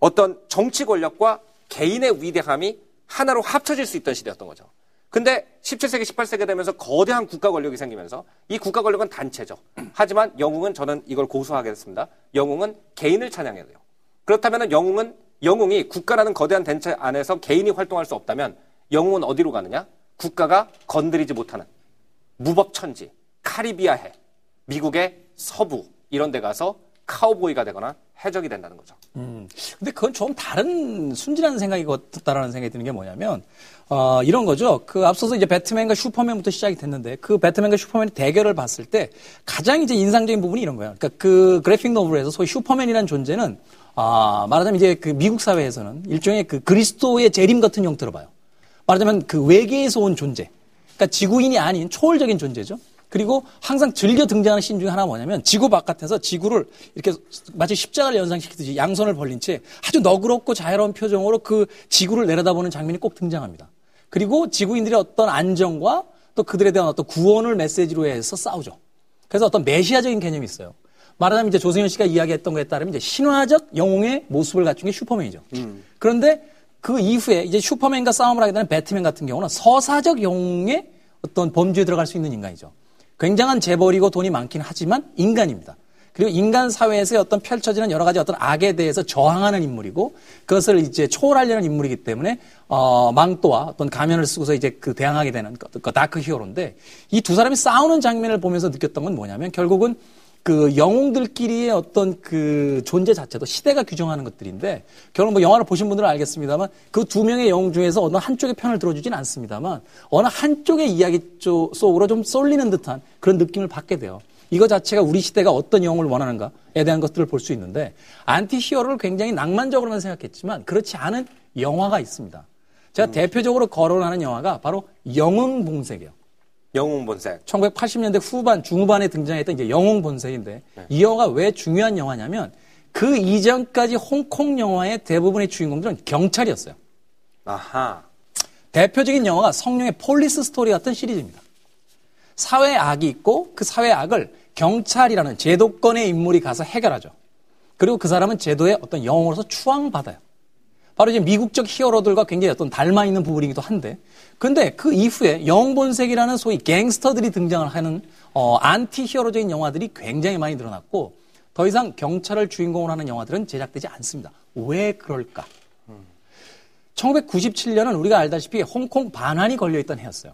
어떤 정치 권력과 개인의 위대함이 하나로 합쳐질 수 있던 시대였던 거죠. 근데 17세기, 18세기 되면서 거대한 국가 권력이 생기면서 이 국가 권력은 단체죠. 하지만 영웅은 저는 이걸 고수하겠습니다. 영웅은 개인을 찬양해야 돼요. 그렇다면 영웅은 영웅이 국가라는 거대한 단체 안에서 개인이 활동할 수 없다면 영웅은 어디로 가느냐? 국가가 건드리지 못하는 무법천지, 카리비아해, 미국의 서부 이런 데 가서 카우보이가 되거나 해적이 된다는 거죠. 근데 그건 좀 다른 순진한 생각이 같다라는 생각이 드는 게 뭐냐면 어, 이런 거죠. 그 앞서서 이제 배트맨과 슈퍼맨부터 시작이 됐는데 그 배트맨과 슈퍼맨의 대결을 봤을 때 가장 이제 인상적인 부분이 이런 거예요. 그러니까 그 그래픽 노블에서 소위 슈퍼맨이라는 존재는 아, 말하자면 이제 그 미국 사회에서는 일종의 그 그리스도의 재림 같은 형태로 봐요. 말하자면 그 외계에서 온 존재. 그러니까 지구인이 아닌 초월적인 존재죠. 그리고 항상 즐겨 등장하는 씬 중에 하나가 뭐냐면 지구 바깥에서 지구를 이렇게 마치 십자가를 연상시키듯이 양손을 벌린 채 아주 너그럽고 자유로운 표정으로 그 지구를 내려다보는 장면이 꼭 등장합니다. 그리고 지구인들의 어떤 안정과 또 그들에 대한 어떤 구원을 메시지로 해서 싸우죠. 그래서 어떤 메시아적인 개념이 있어요. 말하자면 이제 조승현 씨가 이야기했던 거에 따르면 이제 신화적 영웅의 모습을 갖춘 게 슈퍼맨이죠. 그런데 그 이후에 이제 슈퍼맨과 싸움을 하게 되는 배트맨 같은 경우는 서사적 영웅의 어떤 범주에 들어갈 수 있는 인간이죠. 굉장한 재벌이고 돈이 많긴 하지만 인간입니다. 그리고 인간 사회에서 어떤 펼쳐지는 여러 가지 어떤 악에 대해서 저항하는 인물이고 그것을 이제 초월하려는 인물이기 때문에 어, 망토와 어떤 가면을 쓰고서 이제 그 대항하게 되는 그, 그 다크 히어로인데 이 두 사람이 싸우는 장면을 보면서 느꼈던 건 뭐냐면 결국은 그 영웅들끼리의 어떤 그 존재 자체도 시대가 규정하는 것들인데 결국 뭐 영화를 보신 분들은 알겠습니다만 그 두 명의 영웅 중에서 어느 한쪽의 편을 들어주진 않습니다만 어느 한쪽의 이야기 쪽 속으로 좀 쏠리는 듯한 그런 느낌을 받게 돼요. 이거 자체가 우리 시대가 어떤 영웅을 원하는가에 대한 것들을 볼 수 있는데 anti-hero를 굉장히 낭만적으로만 생각했지만 그렇지 않은 영화가 있습니다. 제가 대표적으로 거론하는 영화가 바로 영웅 본색이에요. 영웅 본색. 1980년대 후반, 중후반에 등장했던 이제 영웅 본색인데 이 영화가 왜 중요한 영화냐면 그 이전까지 홍콩 영화의 대부분의 주인공들은 경찰이었어요. 아하. 대표적인 영화가 성룡의 폴리스 스토리 같은 시리즈입니다. 사회 악이 있고 그 사회 악을 경찰이라는 제도권의 인물이 가서 해결하죠. 그리고 그 사람은 제도의 어떤 영웅으로서 추앙받아요. 바로 이제 미국적 히어로들과 굉장히 어떤 닮아 있는 부분이기도 한데, 근데 그 이후에 영본색이라는 소위 갱스터들이 등장을 하는 어, 안티 히어로적인 영화들이 굉장히 많이 늘어났고, 더 이상 경찰을 주인공으로 하는 영화들은 제작되지 않습니다. 왜 그럴까? 1997년은 우리가 알다시피 홍콩 반환이 걸려있던 해였어요.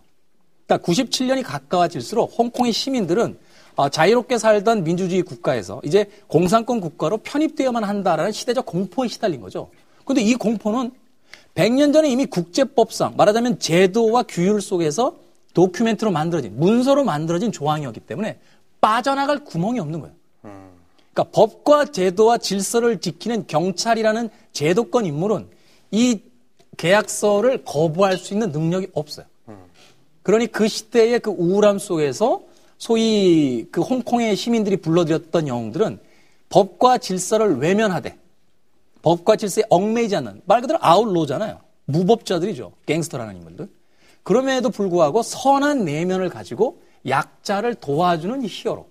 그러니까 97년이 가까워질수록 홍콩의 시민들은 어, 자유롭게 살던 민주주의 국가에서 이제 공산권 국가로 편입되어야만 한다라는 시대적 공포에 시달린 거죠. 근데 이 공포는 100년 전에 이미 국제법상 말하자면 제도와 규율 속에서 도큐멘트로 만들어진 문서로 만들어진 조항이었기 때문에 빠져나갈 구멍이 없는 거예요. 그러니까 법과 제도와 질서를 지키는 경찰이라는 제도권 인물은 이 계약서를 거부할 수 있는 능력이 없어요. 그러니 그 시대의 그 우울함 속에서 소위 그 홍콩의 시민들이 불러들였던 영웅들은 법과 질서를 외면하되 법과 질서에 얽매이지 않는 말 그대로 아웃로잖아요. 무법자들이죠. 갱스터라는 인물들. 그럼에도 불구하고 선한 내면을 가지고 약자를 도와주는 이 히어로.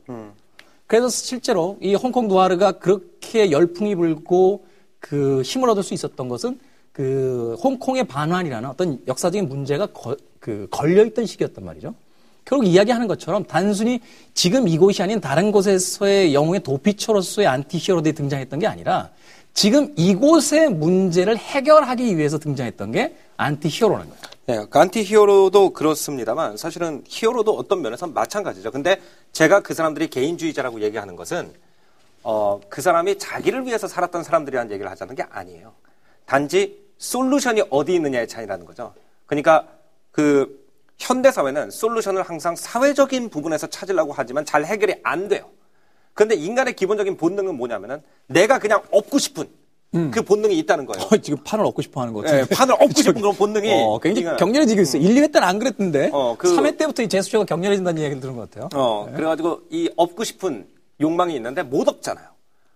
그래서 실제로 이 홍콩 누아르가 그렇게 열풍이 불고 그 힘을 얻을 수 있었던 것은 그 홍콩의 반환이라는 어떤 역사적인 문제가 거, 그 걸려있던 시기였단 말이죠. 결국 이야기하는 것처럼 단순히 지금 이곳이 아닌 다른 곳에서의 영웅의 도피처로서의 anti-hero들이 등장했던 게 아니라 지금 이곳의 문제를 해결하기 위해서 등장했던 게 anti-hero라는 거예요. 네, 그 anti-hero도 그렇습니다만 사실은 히어로도 어떤 면에서 마찬가지죠. 근데 제가 그 사람들이 개인주의자라고 얘기하는 것은 어, 그 사람이 자기를 위해서 살았던 사람들이라는 얘기를 하자는 게 아니에요. 단지 솔루션이 어디 있느냐의 차이라는 거죠. 그러니까 그 현대 사회는 솔루션을 항상 사회적인 부분에서 찾으려고 하지만 잘 해결이 안 돼요. 그런데 인간의 기본적인 본능은 뭐냐면은 내가 그냥 얻고 싶은 그 본능이 있다는 거예요. 어, 지금 판을 얻고 싶어 하는 것 같은데. 예, 판을 얻고 싶은 그런 본능이 어, 굉장히 격렬해지고 있어요. 1, 2회 때는 안 그랬던데. 어, 그- 3회 때부터 이 제스처가 격렬해진다는 얘기를 들은 것 같아요. 어, 그래가지고 이 얻고 싶은 욕망이 있는데 못 얻잖아요.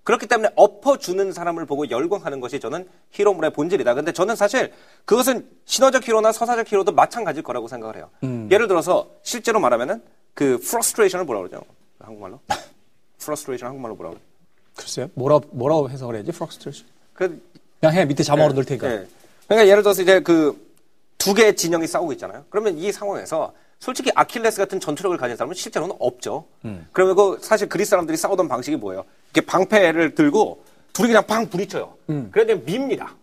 그렇기 때문에 엎어주는 사람을 보고 열광하는 것이 저는 히로물의 본질이다. 근데 저는 사실 그것은 신화적 히로나 서사적 히로도 마찬가지일 거라고 생각을 해요. 예를 들어서 실제로 말하면은 그 frustration을 뭐라 그러죠? 한국말로? frustration 한국말로 뭐라 그러죠? 글쎄요. 뭐라, 뭐라고 해석을 해야지? frustration. 그 그냥 해. 밑에 자막으로 넣을 테니까. 예. 그러니까 예를 들어서 이제 그 두 개의 진영이 싸우고 있잖아요. 그러면 이 상황에서 솔직히 아킬레스 같은 전투력을 가진 사람은 실제로는 없죠. 그러면 그 사실 그리스 사람들이 싸우던 방식이 뭐예요? 이렇게 방패를 들고 둘이 그냥 팡 부딪혀요. 그런데 밉니다.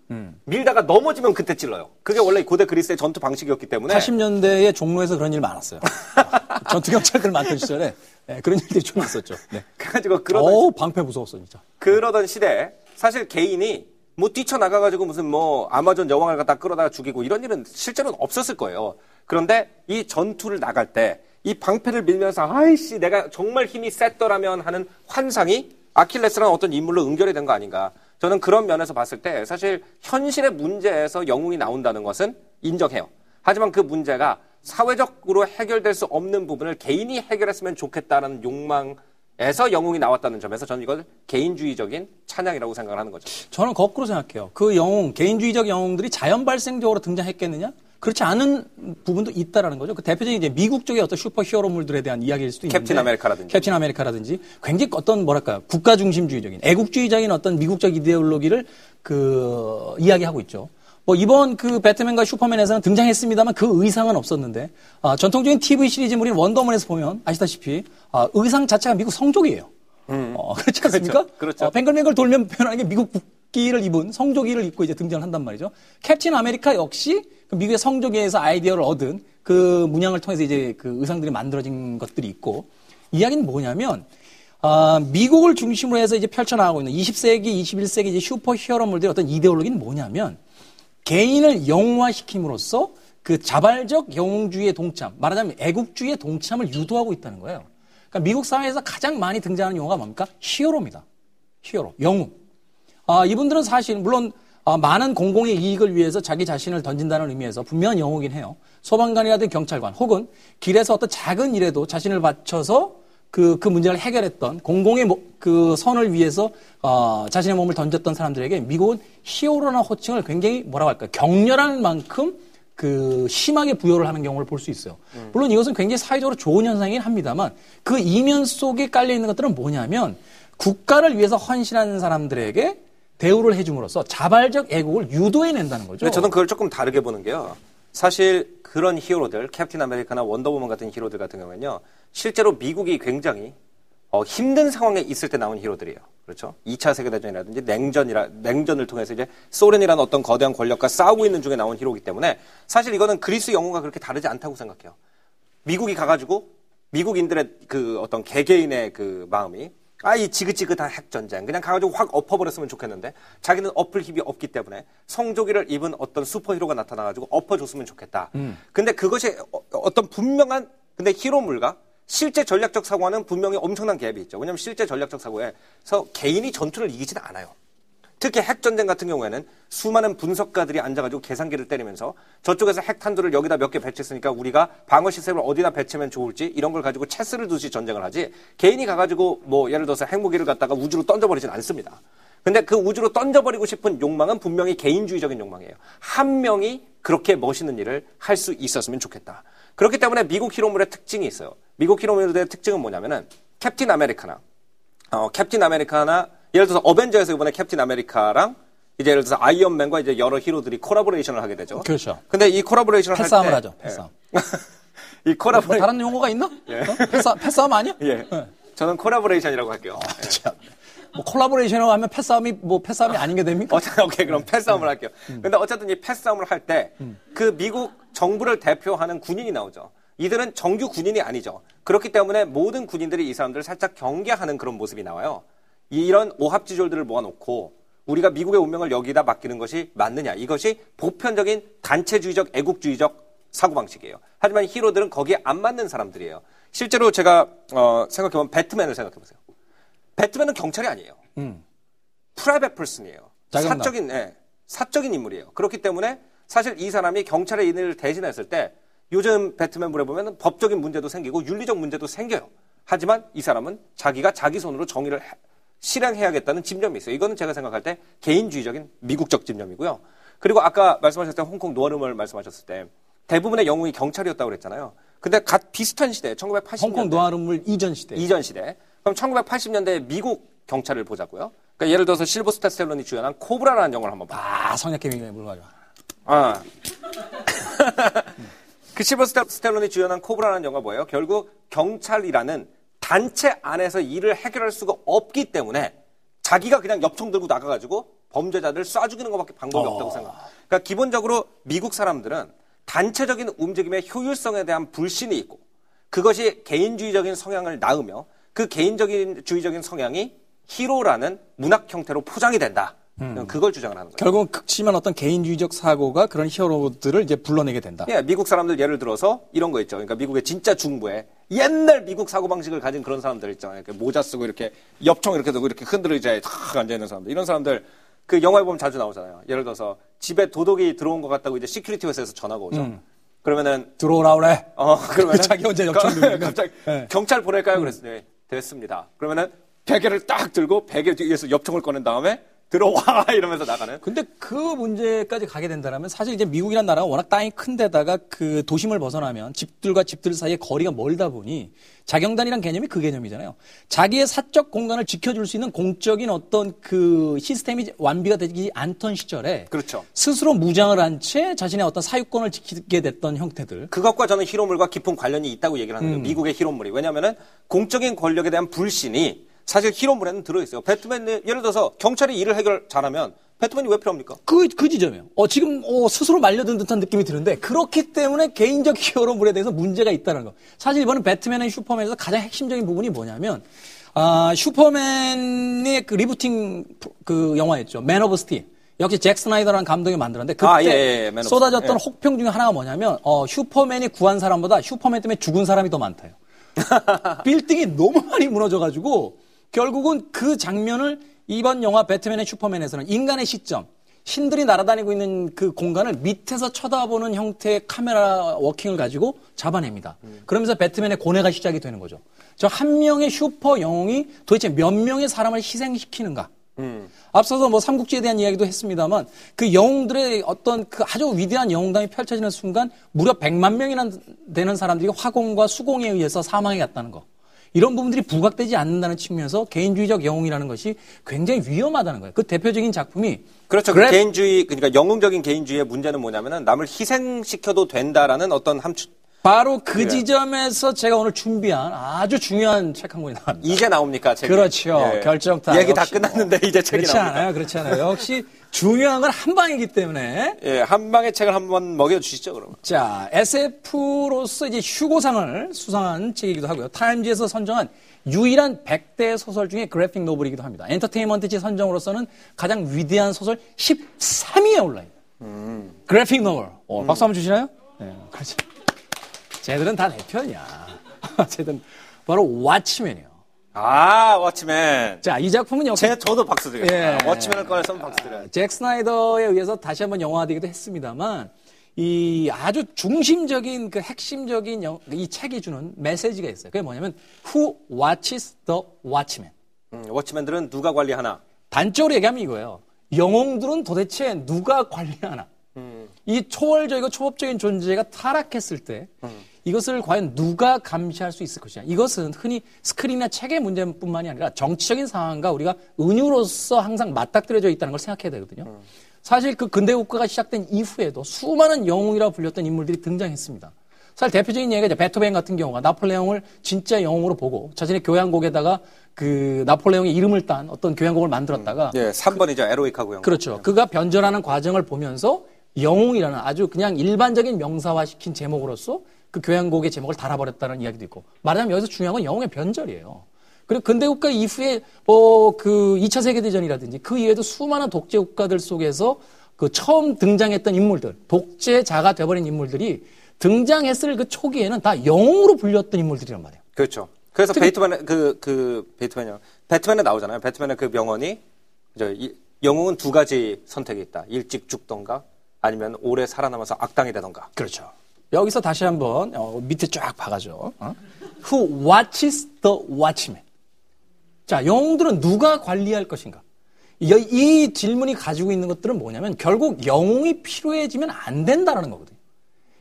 밀다가 넘어지면 그때 찔러요. 그게 원래 고대 그리스의 전투 방식이었기 때문에 80년대에 종로에서 그런 일 많았어요. 전투 경찰들 많던 시절에 네, 그런 일들이 좀 있었죠. 네. 그래가지고 그러던 어우, 방패 무서웠어, 진짜. 그러던 시대에 사실 개인이 뭐 뛰쳐나가가지고 무슨 뭐 아마존 여왕을 갖다 끌어다가 죽이고 이런 일은 실제로는 없었을 거예요. 그런데 이 전투를 나갈 때 이 방패를 밀면서 아이씨 내가 정말 힘이 셌더라면 하는 환상이 아킬레스라는 어떤 인물로 응결이 된 거 아닌가. 저는 그런 면에서 봤을 때 사실 현실의 문제에서 영웅이 나온다는 것은 인정해요. 하지만 그 문제가 사회적으로 해결될 수 없는 부분을 개인이 해결했으면 좋겠다는 욕망에서 영웅이 나왔다는 점에서 저는 이걸 개인주의적인 찬양이라고 생각을 하는 거죠. 저는 거꾸로 생각해요. 그 영웅, 개인주의적 영웅들이 자연 발생적으로 등장했겠느냐? 그렇지 않은 부분도 있다라는 거죠. 그 대표적인 이제 미국 쪽의 어떤 슈퍼 히어로물들에 대한 이야기일 수도 있는데. 캡틴 아메리카라든지. 캡틴 아메리카라든지 굉장히 어떤 뭐랄까 국가 중심주의적인 애국주의적인 어떤 미국적 이데올로기를 그 이야기하고 있죠. 뭐 이번 그 배트맨과 슈퍼맨에서는 등장했습니다만 그 의상은 없었는데 아, 전통적인 TV 시리즈물인 원더우먼에서 보면 아시다시피 아, 의상 자체가 미국 성조기예요. 어, 그렇지 않습니까? 음. 그렇죠. 어, 뱅글뱅글 돌면 표현하는 게 미국 국기를 입은 성조기를 입고 이제 등장을 한단 말이죠. 캡틴 아메리카 역시 그 미국의 성조기에서 아이디어를 얻은 그 문양을 통해서 이제 그 의상들이 만들어진 것들이 있고 이야기는 뭐냐면 아, 미국을 중심으로 해서 이제 펼쳐나가고 있는 20세기, 21세기 이제 슈퍼 히어로물들의 어떤 이데올로기는 뭐냐면 개인을 영웅화시킴으로써 그 자발적 영웅주의의 동참, 말하자면 애국주의의 동참을 유도하고 있다는 거예요. 그러니까 미국 사회에서 가장 많이 등장하는 용어가 뭡니까? 히어로입니다. 히어로, 영웅. 아, 이분들은 사실 물론 아, 많은 공공의 이익을 위해서 자기 자신을 던진다는 의미에서 분명한 영웅이긴 해요. 소방관이라든 경찰관 혹은 길에서 어떤 작은 일에도 자신을 바쳐서 그, 그 문제를 해결했던 공공의 그 선을 위해서 어, 자신의 몸을 던졌던 사람들에게 미국은 히어로라는 호칭을 굉장히 뭐라고 할까요? 격렬한 만큼 그 심하게 부여를 하는 경우를 볼 수 있어요. 물론 이것은 굉장히 사회적으로 좋은 현상이긴 합니다만 그 이면 속에 깔려 있는 것들은 뭐냐면 국가를 위해서 헌신하는 사람들에게 대우를 해줌으로써 자발적 애국을 유도해낸다는 거죠. 저는 그걸 조금 다르게 보는 게요. 사실 그런 히어로들, 캡틴 아메리카나 원더우먼 같은 히어로들 같은 경우에는요. 실제로 미국이 굉장히 어, 힘든 상황에 있을 때 나온 히어로들이에요. 그렇죠? 2차 세계대전이라든지 냉전이라, 냉전을 통해서 이제 소련이라는 어떤 거대한 권력과 싸우고 있는 중에 나온 히로이기 때문에 사실 이거는 그리스 영웅과 그렇게 다르지 않다고 생각해요. 미국이 가가지고 미국인들의 그 어떤 개개인의 그 마음이 아, 이 지긋지긋한 핵전쟁. 그냥 가가지고 확 엎어버렸으면 좋겠는데 자기는 엎을 힘이 없기 때문에 성조기를 입은 어떤 슈퍼히로가 나타나가지고 엎어줬으면 좋겠다. 근데 그것이 어- 어떤 분명한 근데 히로물과 실제 전략적 사고와는 분명히 엄청난 갭이 있죠. 왜냐하면 실제 전략적 사고에서 개인이 전투를 이기지는 않아요. 특히 핵전쟁 같은 경우에는 수많은 분석가들이 앉아가지고 계산기를 때리면서 저쪽에서 핵탄두를 여기다 몇 개 배치했으니까 우리가 방어 시스템을 어디다 배치하면 좋을지 이런 걸 가지고 체스를 두시 전쟁을 하지 개인이 가가지고 뭐 예를 들어서 핵무기를 갖다가 우주로 던져버리진 않습니다. 근데 그 우주로 던져버리고 싶은 욕망은 분명히 개인주의적인 욕망이에요. 한 명이 그렇게 멋있는 일을 할 수 있었으면 좋겠다. 그렇기 때문에 미국 히로물의 특징이 있어요. 미국 히로물의 특징은 뭐냐면은 캡틴 아메리카나 어, 캡틴 아메리카나 예를 들어서 어벤져에서 이번에 캡틴 아메리카랑 이제 예를 들어서 아이언맨과 이제 여러 히로들이 collaboration을 하게 되죠. 그렇죠. 근데 이 collaboration을 할때 패싸움을 하죠. 패싸움. 예. 이뭐 collabora 다른 용어가 있나? 어? 패싸움, 패싸움 아니야? 예. 저는 collaboration이라고 할게요. 예. 참. 뭐 collaboration을 하면 패싸움이 뭐 패싸움이 아닌 게 됩니까? 어쨌든 오케이 그럼 패싸움을 할게요. 근데 어쨌든 이 패싸움을 할 때 그 미국 정부를 대표하는 군인이 나오죠. 이들은 정규 군인이 아니죠. 그렇기 때문에 모든 군인들이 이 사람들을 살짝 경계하는 그런 모습이 나와요. 이런 오합지졸들을 모아놓고 우리가 미국의 운명을 여기다 맡기는 것이 맞느냐. 이것이 보편적인 단체주의적 애국주의적 사고방식이에요. 하지만 히로들은 거기에 안 맞는 사람들이에요. 실제로 제가 어, 생각해보면 배트맨을 생각해보세요. 배트맨은 경찰이 아니에요. private person이에요. 사적인 예, 사적인 인물이에요. 그렇기 때문에 사실 이 사람이 경찰의 인을 대신했을 때 요즘 배트맨물에 보면 법적인 문제도 생기고 윤리적 문제도 생겨요. 하지만 이 사람은 자기가 자기 손으로 정의를 해- 실행해야겠다는 집념이 있어요. 이거는 제가 생각할 때 개인주의적인 미국적 집념이고요. 그리고 아까 말씀하셨을 때 홍콩 노아름을 말씀하셨을 때 대부분의 영웅이 경찰이었다고 그랬잖아요. 근데 갓 비슷한 시대, 1980년대 홍콩 노아름물 이전 시대. 이전 시대. 그럼 1980년대 미국 경찰을 보자고요. 그러니까 예를 들어서 실버스타 스텔론이 주연한 코브라라는 영화를 한번 봐. 아, 성략개미가 물어가죠. 아. 그 실버스타 스텔론이 주연한 코브라라는 영화 뭐예요? 결국 경찰이라는 단체 안에서 일을 해결할 수가 없기 때문에 자기가 그냥 엽총 들고 나가가지고 범죄자들 쏴 죽이는 것밖에 방법이 없다고 생각. 그러니까 기본적으로 미국 사람들은 단체적인 움직임의 효율성에 대한 불신이 있고 그것이 개인주의적인 성향을 낳으며 그 개인적인 주의적인 성향이 히로라는 문학 형태로 포장이 된다. 그걸 주장을 하는 거예요. 결국은 극심한 어떤 개인주의적 사고가 그런 히어로들을 이제 불러내게 된다. 예, 미국 사람들 예를 들어서 이런 거 있죠. 그러니까 미국의 진짜 중부에 옛날 미국 사고방식을 가진 그런 사람들 있잖아요. 이렇게 모자 쓰고 이렇게 엽총 이렇게 들고 이렇게 흔들어 이제 탁 앉아있는 사람들. 이런 사람들 그 영화에 보면 자주 나오잖아요. 예를 들어서 집에 도둑이 들어온 것 같다고 이제 security 회사에서 전화가 오죠. 그러면은 들어오라 그래. 어, 그러면 자기 혼자 엽총 들고 갑자기 네. 경찰 보낼까요? 그랬어요. 네, 됐습니다. 그러면은 베개를 딱 들고 베개 뒤에서 엽총을 꺼낸 다음에 들어와 이러면서 나가는. 근데 그 문제까지 가게 된다면 사실 이제 미국이라는 나라가 워낙 땅이 큰 데다가 그 도심을 벗어나면 집들과 집들 사이에 거리가 멀다 보니 자경단이란 개념이 그 개념이잖아요. 자기의 사적 공간을 지켜줄 수 있는 공적인 어떤 그 시스템이 완비가 되지 않던 시절에 그렇죠. 스스로 무장을 한 채 자신의 어떤 사유권을 지키게 됐던 형태들. 그것과 저는 히로물과 깊은 관련이 있다고 얘기를 하는 거예요. 미국의 히로물이. 왜냐하면은 공적인 권력에 대한 불신이 사실 히로물에는 들어있어요. 배트맨, 예를 들어서 경찰이 일을 해결 잘하면 배트맨이 왜 필요합니까? 그, 그 지점이에요. 어, 지금, 어, 스스로 말려든 듯한 느낌이 드는데, 그렇기 때문에 개인적 히어로물에 대해서 문제가 있다는 거. 사실 이번에 배트맨 앤 슈퍼맨에서 가장 핵심적인 부분이 뭐냐면, 아, 슈퍼맨의 그 rebooting 그 영화였죠. 맨 오브 스틸. 역시 잭 스나이더라는 감독이 만들었는데, 그때 아, 예, 예, 맨 오브 쏟아졌던 스틸. 혹평 중에 하나가 뭐냐면, 어, 슈퍼맨이 구한 사람보다 슈퍼맨 때문에 죽은 사람이 더 많대요. 빌딩이 너무 많이 무너져가지고 결국은 그 장면을 이번 영화 배트맨의 슈퍼맨에서는 인간의 시점, 신들이 날아다니고 있는 그 공간을 밑에서 쳐다보는 형태의 카메라 워킹을 가지고 잡아냅니다. 그러면서 배트맨의 고뇌가 시작이 되는 거죠. 저 한 명의 슈퍼 영웅이 도대체 몇 명의 사람을 희생시키는가? 앞서서 뭐 삼국지에 대한 이야기도 했습니다만 그 영웅들의 어떤 그 아주 위대한 영웅담이 펼쳐지는 순간 무려 100만 명이나 되는 사람들이 화공과 수공에 의해서 사망해 갔다는 거. 이런 부분들이 부각되지 않는다는 측면에서 개인주의적 영웅이라는 것이 굉장히 위험하다는 거예요. 그 대표적인 작품이 그렇죠. 그 그래- 개인주의, 그러니까 영웅적인 개인주의의 문제는 뭐냐면은 남을 희생시켜도 된다라는 어떤 함축, 바로 그 그래요. 지점에서 제가 오늘 준비한 아주 중요한 책 한 권이 나왔습니다. 이제 나옵니까? 책이? 그렇죠. 예. 결정타. 얘기 다 끝났는데 이제 책이 그렇지 나옵니다. 않아요. 그렇지 않아요. 역시 중요한 건 한 방이기 때문에 예, 한 방의 책을 한번 먹여주시죠, 그러면. 자, SF로서 이제 휴고상을 수상한 책이기도 하고요. 타임지에서 선정한 유일한 100대 소설 중에 graphic novel이기도 합니다. 엔터테인먼트지 선정으로서는 가장 위대한 소설 13위에 올라요. graphic novel. 어, 박수 한번 주시나요? 네, 그렇죠. 쟤들은 다 내 편이야. 쟤들은 바로 왓치맨이에요. 아, 워치맨. 자, 이 작품은 역시 제, 저도 박수 드리겠습니다. 예. 워치맨을 꺼내서 박수 드려요. 잭 스나이더에 의해서 다시 한번 영화화되기도 했습니다만 이 아주 중심적인 그 핵심적인 영- 이 책이 주는 메시지가 있어요. 그게 뭐냐면 Who watches the Watchmen? 음, Watchmen들은 누가 관리하나? 단적으로 얘기하면 이거예요. 영웅들은 도대체 누가 관리하나? 이 초월적이고 초법적인 존재가 타락했을 때 이것을 과연 누가 감시할 수 있을 것이냐. 이것은 흔히 스크린이나 책의 문제뿐만이 아니라 정치적인 상황과 우리가 은유로서 항상 맞닥뜨려져 있다는 걸 생각해야 되거든요. 사실 그 근대 국가가 시작된 이후에도 수많은 영웅이라고 불렸던 인물들이 등장했습니다. 사실 대표적인 얘기가 이제 베토벤 같은 경우가 나폴레옹을 진짜 영웅으로 보고 자신의 교향곡에다가 그 나폴레옹의 이름을 딴 어떤 교향곡을 만들었다가 예, 3번이죠. 에로이카고 형. 그렇죠. 그가 변절하는 과정을 보면서 영웅이라는 아주 그냥 일반적인 명사화시킨 제목으로서 그 교향곡의 제목을 달아버렸다는 이야기도 있고 말하자면 여기서 중요한 건 영웅의 변절이에요. 그리고 근대 국가 이후에 뭐그 2차 세계 대전이라든지 그 이외에도 수많은 독재 국가들 속에서 그 처음 등장했던 인물들, 독재자가 돼버린 인물들이 등장했을 그 초기에는 다 영웅으로 불렸던 인물들이란 말이에요. 그렇죠. 그래서 특히- 베이트맨, 그, 그, 베이트맨이요. 배트맨에 나오잖아요. 배트맨의 그 명언이, 저, 이- 영웅은 두 가지 선택이 있다. 일찍 죽던가, 아니면 오래 살아남아서 악당이 되던가. 그렇죠. 여기서 다시 한번 어, 밑에 쫙 봐가죠. 어? Who watches the watchman? 자, 영웅들은 누가 관리할 것인가? 이, 이 질문이 가지고 있는 것들은 뭐냐면 결국 영웅이 필요해지면 안 된다라는 거거든요.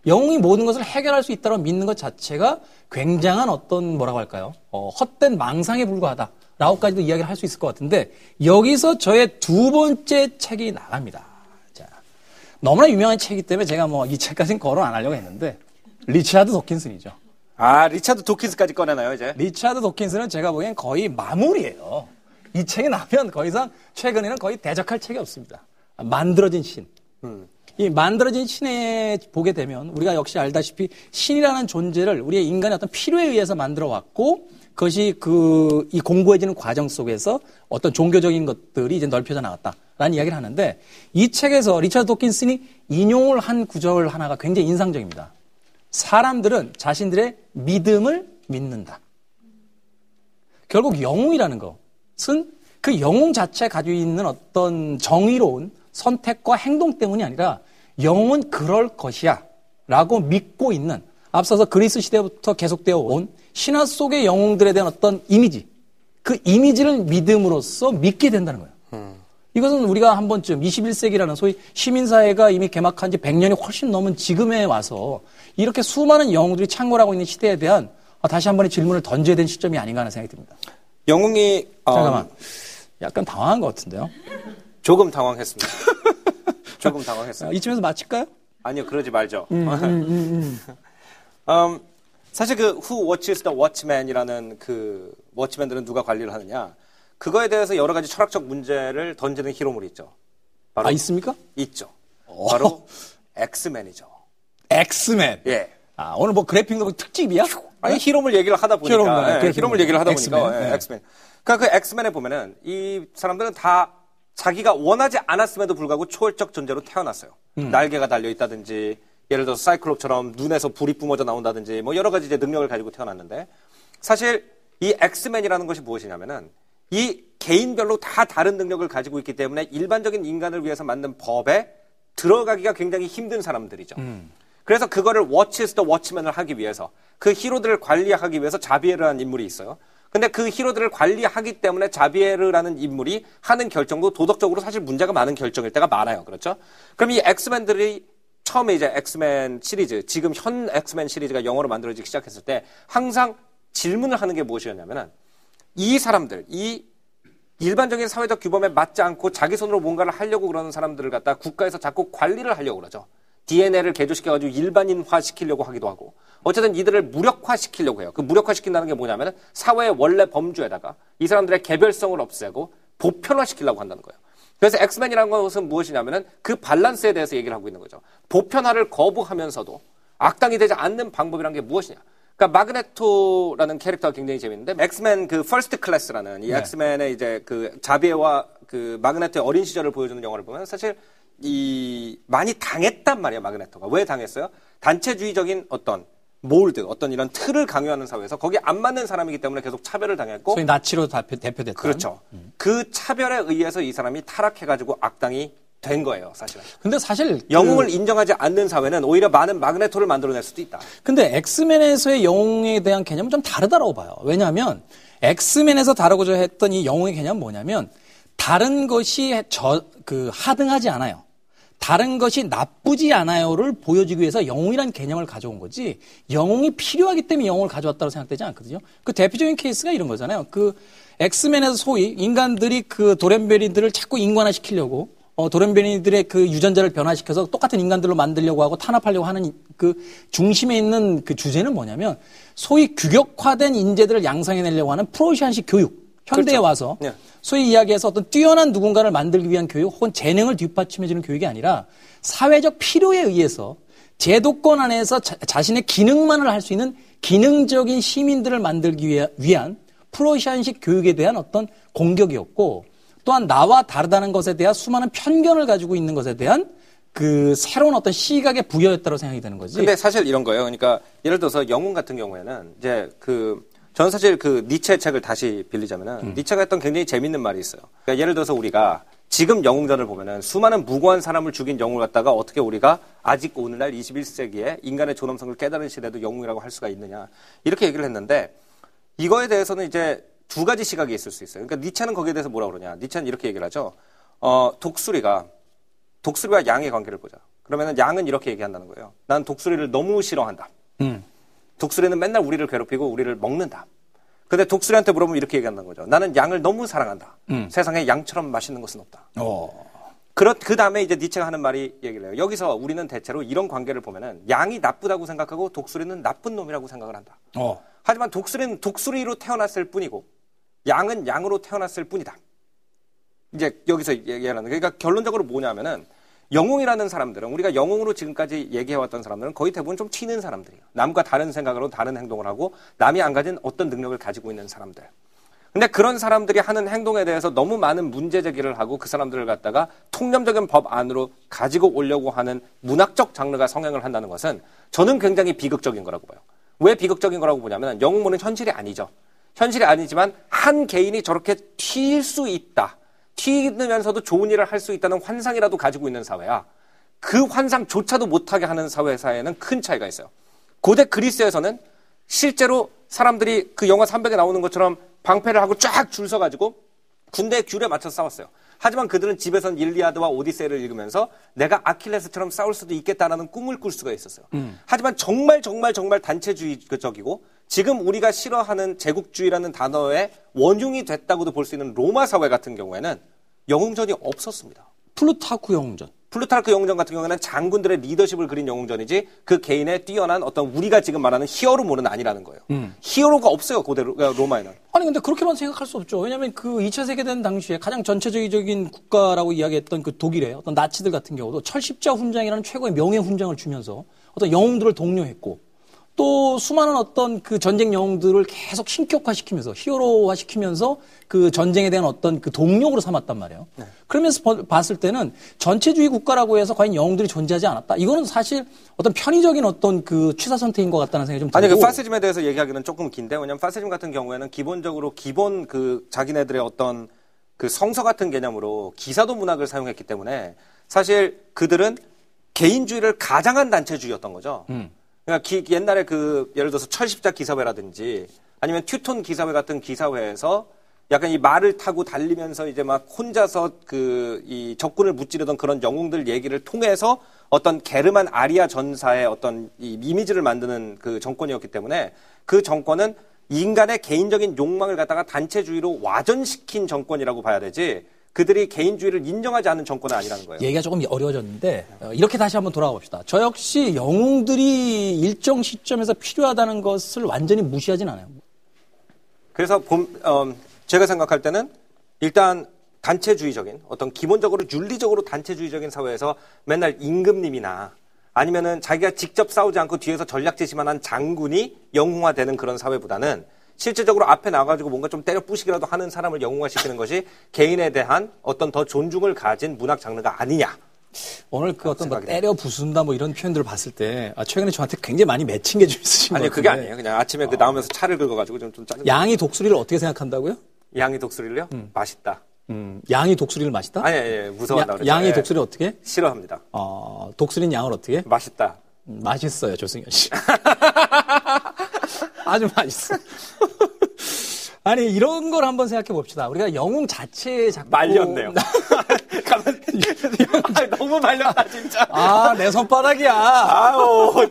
영웅이 모든 것을 해결할 수 있다고 믿는 것 자체가 굉장한 어떤 뭐라고 할까요? 어, 헛된 망상에 불과하다. 라고까지도 이야기를 할 수 있을 것 같은데 여기서 저의 두 번째 책이 나갑니다. 자, 너무나 유명한 책이기 때문에 제가 뭐 이 책까지는 거론 안 하려고 했는데 리차드 도킨슨이죠. 아, 리차드 도킨스까지 꺼내나요, 이제? 리차드 도킨슨은 제가 보기엔 거의 마무리예요. 이 책이 나면 더 이상 최근에는 거의 대적할 책이 없습니다. 만들어진 신. 이 만들어진 신에 보게 되면 우리가 역시 알다시피 신이라는 존재를 우리의 인간의 어떤 필요에 의해서 만들어 왔고 그것이 그 이 공고해지는 과정 속에서 어떤 종교적인 것들이 이제 넓혀져 나갔다라는 이야기를 하는데 이 책에서 리차드 도킨슨이 인용을 한 구절 하나가 굉장히 인상적입니다. 사람들은 자신들의 믿음을 믿는다. 결국 영웅이라는 것은 그 영웅 자체 가지고 있는 어떤 정의로운 선택과 행동 때문이 아니라 영웅은 그럴 것이야 라고 믿고 있는 앞서서 그리스 시대부터 계속되어 온 신화 속의 영웅들에 대한 어떤 이미지 그 이미지를 믿음으로써 믿게 된다는 거예요. 이것은 우리가 한 번쯤 21세기라는 소위 시민사회가 이미 개막한 지 100년이 훨씬 넘은 지금에 와서 이렇게 수많은 영웅들이 창궐하고 있는 시대에 대한 어, 다시 한 번의 질문을 던져야 되는 시점이 아닌가 하는 생각이 듭니다. 영웅이, 어, 잠깐만. 약간 당황한 것 같은데요. 조금 당황했습니다. 조금 당황했어요. 어, 이쯤에서 마칠까요? 아니요, 그러지 말죠. 음, 사실 그 Who Watches the Watchman이라는 그 Watchmen들은 누가 관리를 하느냐 그거에 대해서 여러 가지 철학적 문제를 던지는 히로물이 있죠. 바로 아, 있습니까? 있죠. 바로 엑스맨이죠. 엑스맨. 예. 아, 오늘 뭐 그래픽 노 특집이야? 아니 히로물 얘기를 하다 보니까 히로물, 네, 예, 히로물 얘기를 하다 엑스맨, 보니까 예, 네. 엑스맨. 그러니까 그 엑스맨에 보면은 이 사람들은 다 자기가 원하지 않았음에도 불구하고 초월적 존재로 태어났어요. 음. 날개가 달려 있다든지 예를 들어서 사이클롭처럼 눈에서 불이 뿜어져 나온다든지 뭐 여러 가지 이제 능력을 가지고 태어났는데 사실 이 엑스맨이라는 것이 무엇이냐면은 이 개인별로 다 다른 능력을 가지고 있기 때문에 일반적인 인간을 위해서 만든 법에 들어가기가 굉장히 힘든 사람들이죠. 그래서 그거를 watches the Watchmen을 하기 위해서 그 히로들을 관리하기 위해서 자비에르라는 인물이 있어요. 근데 그 히로들을 관리하기 때문에 자비에르라는 인물이 하는 결정도 도덕적으로 사실 문제가 많은 결정일 때가 많아요. 그렇죠? 그럼 이 엑스맨들이 처음에 이제 엑스맨 시리즈, 지금 현 엑스맨 시리즈가 영어로 만들어지기 시작했을 때 항상 질문을 하는 게 무엇이었냐면은 이 사람들, 이 일반적인 사회적 규범에 맞지 않고 자기 손으로 뭔가를 하려고 그러는 사람들을 갖다 국가에서 자꾸 관리를 하려고 그러죠. DNA를 개조시켜가지고 일반인화 시키려고 하기도 하고. 어쨌든 이들을 무력화 시키려고 해요. 그 무력화 시킨다는 게 뭐냐면은 사회의 원래 범주에다가 이 사람들의 개별성을 없애고 보편화 시키려고 한다는 거예요. 그래서 엑스맨이라는 것은 무엇이냐면은 그 밸런스에 대해서 얘기를 하고 있는 거죠. 보편화를 거부하면서도 악당이 되지 않는 방법이란 게 무엇이냐. 그러니까 마그네토라는 캐릭터가 굉장히 재밌는데 엑스맨 그 First Class라는 이 네. 엑스맨의 이제 그 자비에와 그 마그네토의 어린 시절을 보여주는 영화를 보면 사실 이 많이 당했단 말이야 마그네토가 왜 당했어요? 단체주의적인 어떤 mold 어떤 이런 틀을 강요하는 사회에서 거기에 안 맞는 사람이기 때문에 계속 차별을 당했고 소위 나치로 대표, 대표됐던. 그렇죠. 그 차별에 의해서 이 사람이 타락해가지고 악당이 된 거예요 사실은. 근데 사실 그- 영웅을 인정하지 않는 사회는 오히려 많은 마그네토를 만들어낼 수도 있다. 근데 엑스맨에서의 영웅에 대한 개념은 좀 다르다고 봐요. 왜냐하면 엑스맨에서 다루고자 했던 이 영웅의 개념은 뭐냐면 다른 것이 저, 그 하등하지 않아요. 다른 것이 나쁘지 않아요를 보여주기 위해서 영웅이라는 개념을 가져온 거지 영웅이 필요하기 때문에 영웅을 가져왔다고 생각되지 않거든요. 그 대표적인 케이스가 이런 거잖아요. 그 엑스맨에서 소위 인간들이 그 도렘베리들을 자꾸 인간화시키려고 어, 도렘베리들의 그 유전자를 변화시켜서 똑같은 인간들로 만들려고 하고 탄압하려고 하는 그 중심에 있는 그 주제는 뭐냐면 소위 규격화된 인재들을 양성해내려고 하는 프로시안식 교육. 현대에 그렇죠. 와서 네. 소위 이야기해서 어떤 뛰어난 누군가를 만들기 위한 교육 혹은 재능을 뒷받침해주는 교육이 아니라 사회적 필요에 의해서 제도권 안에서 자, 신의 기능만을 할 수 있는 기능적인 시민들을 만들기 위한 프로시안식 교육에 대한 어떤 공격이었고 또한 나와 다르다는 것에 대한 수많은 편견을 가지고 있는 것에 대한 그 새로운 어떤 시각의 부여였다고 생각이 되는 거지. 근데 사실 이런 거예요. 그러니까 예를 들어서 영웅 같은 경우에는 이제 그 저는 사실 그 니체 책을 다시 빌리자면은 니체가 했던 굉장히 재밌는 말이 있어요. 그러니까 예를 들어서 우리가 지금 영웅전을 보면은 수많은 무고한 사람을 죽인 영웅을 갖다가 어떻게 우리가 아직 오늘날 21세기에 인간의 존엄성을 깨달은 시대도 영웅이라고 할 수가 있느냐 이렇게 얘기를 했는데 이거에 대해서는 이제 두 가지 시각이 있을 수 있어요. 그러니까 니체는 거기에 대해서 뭐라 그러냐? 니체는 이렇게 얘기를 하죠. 어, 독수리가 독수리와 양의 관계를 보자. 그러면은 양은 이렇게 얘기한다는 거예요. 난 독수리를 너무 싫어한다. 음. 독수리는 맨날 우리를 괴롭히고 우리를 먹는다. 근데 독수리한테 물어보면 이렇게 얘기한다는 거죠. 나는 양을 너무 사랑한다. 음. 세상에 양처럼 맛있는 것은 없다. 어. 그렇, 그 다음에 이제 니체가 하는 말이 얘기를 해요. 여기서 우리는 대체로 이런 관계를 보면은 양이 나쁘다고 생각하고 독수리는 나쁜 놈이라고 생각을 한다. 어. 하지만 독수리는 독수리로 태어났을 뿐이고 양은 양으로 태어났을 뿐이다. 이제 여기서 얘기하는 그러니까 결론적으로 뭐냐면은 영웅이라는 사람들은 우리가 영웅으로 지금까지 얘기해왔던 사람들은 거의 대부분 좀 튀는 사람들이에요. 남과 다른 생각으로 다른 행동을 하고 남이 안 가진 어떤 능력을 가지고 있는 사람들. 근데 그런 사람들이 하는 행동에 대해서 너무 많은 문제 제기를 하고 그 사람들을 갖다가 통념적인 법 안으로 가지고 오려고 하는 문학적 장르가 성행을 한다는 것은 저는 굉장히 비극적인 거라고 봐요. 왜 비극적인 거라고 보냐면 영웅물은 현실이 아니죠. 현실이 아니지만 한 개인이 저렇게 튈 수 있다. 튀면서도 좋은 일을 할 수 있다는 환상이라도 가지고 있는 사회야. 그 환상조차도 못하게 하는 사회사에는 큰 차이가 있어요. 고대 그리스에서는 실제로 사람들이 그 영화 300에 나오는 것처럼 방패를 하고 쫙 줄 서가지고 군대의 귤에 맞춰서 싸웠어요. 하지만 그들은 집에선 일리아드와 오디세이를 읽으면서 내가 아킬레스처럼 싸울 수도 있겠다라는 꿈을 꿀 수가 있었어요. 하지만 정말 정말 정말 단체주의적이고 지금 우리가 싫어하는 제국주의라는 단어의 원흉이 됐다고도 볼 수 있는 로마 사회 같은 경우에는 영웅전이 없었습니다. 플루타쿠 영웅전. 플루타르크 영웅전 같은 경우에는 장군들의 리더십을 그린 영웅전이지 그 개인의 뛰어난 어떤 우리가 지금 말하는 히어로물은 아니라는 거예요. 히어로가 없어요 고대 로- 로마에는. 아니 근데 그렇게만 생각할 수 없죠. 왜냐하면 그 2차 세계대전 당시에 가장 전체적인 국가라고 이야기했던 그 독일의 어떤 나치들 같은 경우도 철십자 훈장이라는 최고의 명예 훈장을 주면서 어떤 영웅들을 독려했고 또 수많은 어떤 그 전쟁 영웅들을 계속 신격화시키면서 히어로화시키면서 그 전쟁에 대한 어떤 그 동력으로 삼았단 말이에요. 그러면서 버- 봤을 때는 전체주의 국가라고 해서 과연 영웅들이 존재하지 않았다. 이거는 사실 어떤 편의적인 어떤 그 취사 선택인 것 같다는 생각이 좀 들고. 아니 그 파시즘에 대해서 얘기하기는 조금 긴데 왜냐면 파시즘 같은 경우에는 기본적으로 기본 그 자기네들의 어떤 그 성서 같은 개념으로 기사도 문학을 사용했기 때문에 사실 그들은 개인주의를 가장한 단체주의였던 거죠. 그러니까 기- 옛날에 그 예를 들어서 철십자 기사회라든지 아니면 튜톤 기사회 같은 기사회에서 약간 이 말을 타고 달리면서 이제 막 혼자서 그 이 적군을 무찌르던 그런 영웅들 얘기를 통해서 어떤 게르만 아리아 전사의 어떤 이 이미지를 만드는 그 정권이었기 때문에 그 정권은 인간의 개인적인 욕망을 갖다가 단체주의로 와전시킨 정권이라고 봐야 되지 그들이 개인주의를 인정하지 않는 정권은 아니라는 거예요. 얘기가 조금 어려워졌는데 어, 이렇게 다시 한번 돌아가 봅시다. 저 역시 영웅들이 일정 시점에서 필요하다는 것을 완전히 무시하진 않아요. 그래서 봄, 어, 제가 생각할 때는 일단 단체주의적인 어떤 기본적으로 윤리적으로 단체주의적인 사회에서 맨날 임금님이나 아니면은 자기가 직접 싸우지 않고 뒤에서 전략 제시만 한 장군이 영웅화되는 그런 사회보다는 실질적으로 앞에 나가지고 뭔가 좀 때려 부시기라도 하는 사람을 영웅화시키는 것이 개인에 대한 어떤 더 존중을 가진 문학 장르가 아니냐. 오늘 그 어떤 뭐 때려 부순다 뭐 이런 표현들을 봤을 때 아, 최근에 저한테 굉장히 많이 맺힌 게 좀 있으신 아니 것 그게. 아니에요. 그냥 아침에 그 나오면서 차를 긁어가지고 좀, 좀 짜증. 양이 독수리를 어떻게 생각한다고요? 양이 독수리를요? 맛있다. 음, 양이 독수리를 마시다? 아니, 아니, 무서워한다 야-. 양이 예. 독수리 어떻게? 해? 싫어합니다. 어, 독수리는 양을 어떻게? 해? 맛있다. 음, 맛있어요, 조승현 씨. 아주 맛있어. 아니 이런 걸 한번 생각해 봅시다. 우리가 영웅 자체에 자꾸 말렸네요. 가만 아, 너무 말렸다 진짜. 아, 내 손바닥이야. 아우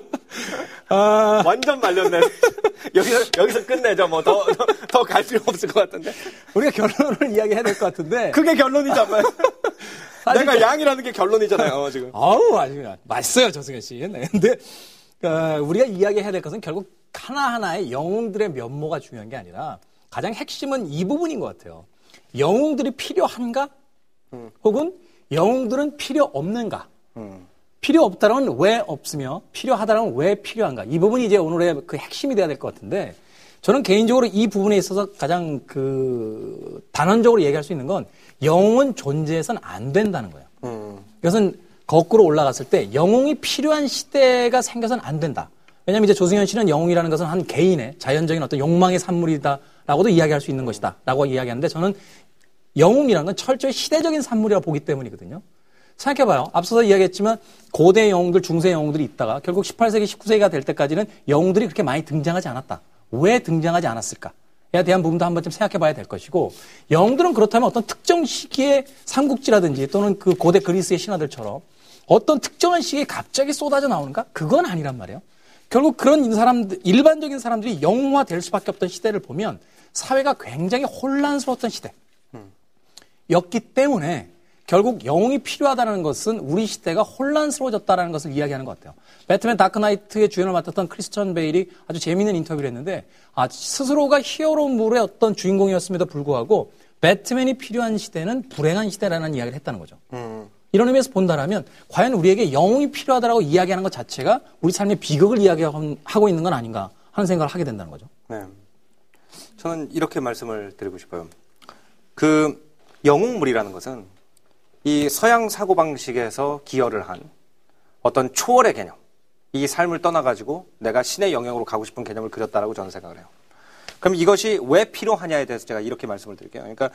아, 완전 말렸네. 여기서 여기서 끝내죠. 뭐 더 더 갈 필요 없을 것 같은데. 우리가 결론을 이야기해야 될 것 같은데. 그게 결론이잖아요. 내가 양이라는 게 결론이잖아요. 지금. 아우, 아주 그냥 맛있어요, 조승현 씨. 네. 근데 어, 우리가 이야기해야 될 것은 결국 하나하나의 영웅들의 면모가 중요한 게 아니라 가장 핵심은 이 부분인 것 같아요. 영웅들이 필요한가? 혹은 영웅들은 필요 없는가? 필요 없다면 왜 없으며 필요하다면 왜 필요한가? 이 부분이 이제 오늘의 그 핵심이 돼야 될 것 같은데 저는 개인적으로 이 부분에 있어서 가장 그 단언적으로 얘기할 수 있는 건 영웅은 존재해서는 안 된다는 거예요. 이것은 거꾸로 올라갔을 때 영웅이 필요한 시대가 생겨서는 안 된다. 왜냐하면 이제 조승현 씨는 영웅이라는 것은 한 개인의 자연적인 어떤 욕망의 산물이다라고도 이야기할 수 있는 것이다라고 이야기하는데 저는 영웅이라는 건 철저히 시대적인 산물이라고 보기 때문이거든요. 생각해봐요. 앞서서 이야기했지만 고대 영웅들, 중세 영웅들이 있다가 결국 18세기, 19세기가 될 때까지는 영웅들이 그렇게 많이 등장하지 않았다. 왜 등장하지 않았을까? 에 대한 부분도 한 번쯤 생각해 봐야 될 것이고, 영웅들은 그렇다면 어떤 특정 시기의 삼국지라든지 또는 그 고대 그리스의 신화들처럼 어떤 특정한 시기에 갑자기 쏟아져 나오는가? 그건 아니란 말이에요. 결국 그런 사람들, 일반적인 사람들이 영웅화 될 수밖에 없던 시대를 보면 사회가 굉장히 혼란스러웠던 시대. 였기 때문에 결국 영웅이 필요하다는 것은 우리 시대가 혼란스러워졌다는 것을 이야기하는 것 같아요. 배트맨 다크나이트의 주연을 맡았던 크리스천 베일이 아주 재미있는 인터뷰를 했는데 아, 스스로가 히어로물의 어떤 주인공이었음에도 불구하고 배트맨이 필요한 시대는 불행한 시대라는 이야기를 했다는 거죠. 이런 의미에서 본다면 과연 우리에게 영웅이 필요하다고 이야기하는 것 자체가 우리 삶의 비극을 이야기하고 있는 건 아닌가 하는 생각을 하게 된다는 거죠. 네. 저는 이렇게 말씀을 드리고 싶어요. 그 영웅물이라는 것은 이 서양 사고방식에서 기여를 한 어떤 초월의 개념, 이 삶을 떠나가지고 내가 신의 영역으로 가고 싶은 개념을 그렸다라고 저는 생각을 해요. 그럼 이것이 왜 필요하냐에 대해서 제가 이렇게 말씀을 드릴게요. 그러니까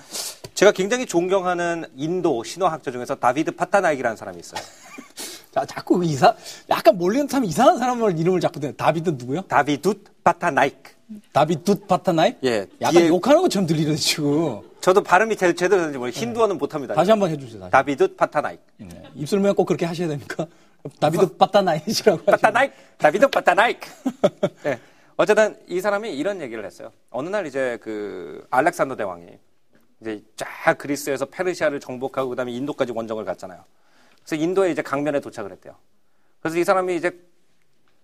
제가 굉장히 존경하는 인도 신화학자 중에서 다비드 파타나익이라는 사람이 있어요. 자, 자꾸 그 이사, 약간 몰리면 참 이상한 사람을 이름을 자꾸 대요 다비드 누구요? 다비두 파타나익. 다비드 파타나이? 예, 약간 뒤에- 욕하는 것처럼 들리는 지금. 저도 발음이 제- 제대로 되는지 모르겠어요. 힌두어는 못합니다. 다시 한번 해주세요. 다시. 다비드 파타나익. 네. 입술 모양 꼭 그렇게 하셔야 됩니까? 다비드 파타나이시라고 하시죠. 파타나이크, 다비드 파타나이크. 네. 어쨌든 이 사람이 이런 얘기를 했어요. 어느 날 이제 그 알렉산더 대왕이 이제 쫙 그리스에서 페르시아를 정복하고 그다음에 인도까지 원정을 갔잖아요. 그래서 인도에 이제 강변에 도착을 했대요. 그래서 이 사람이 이제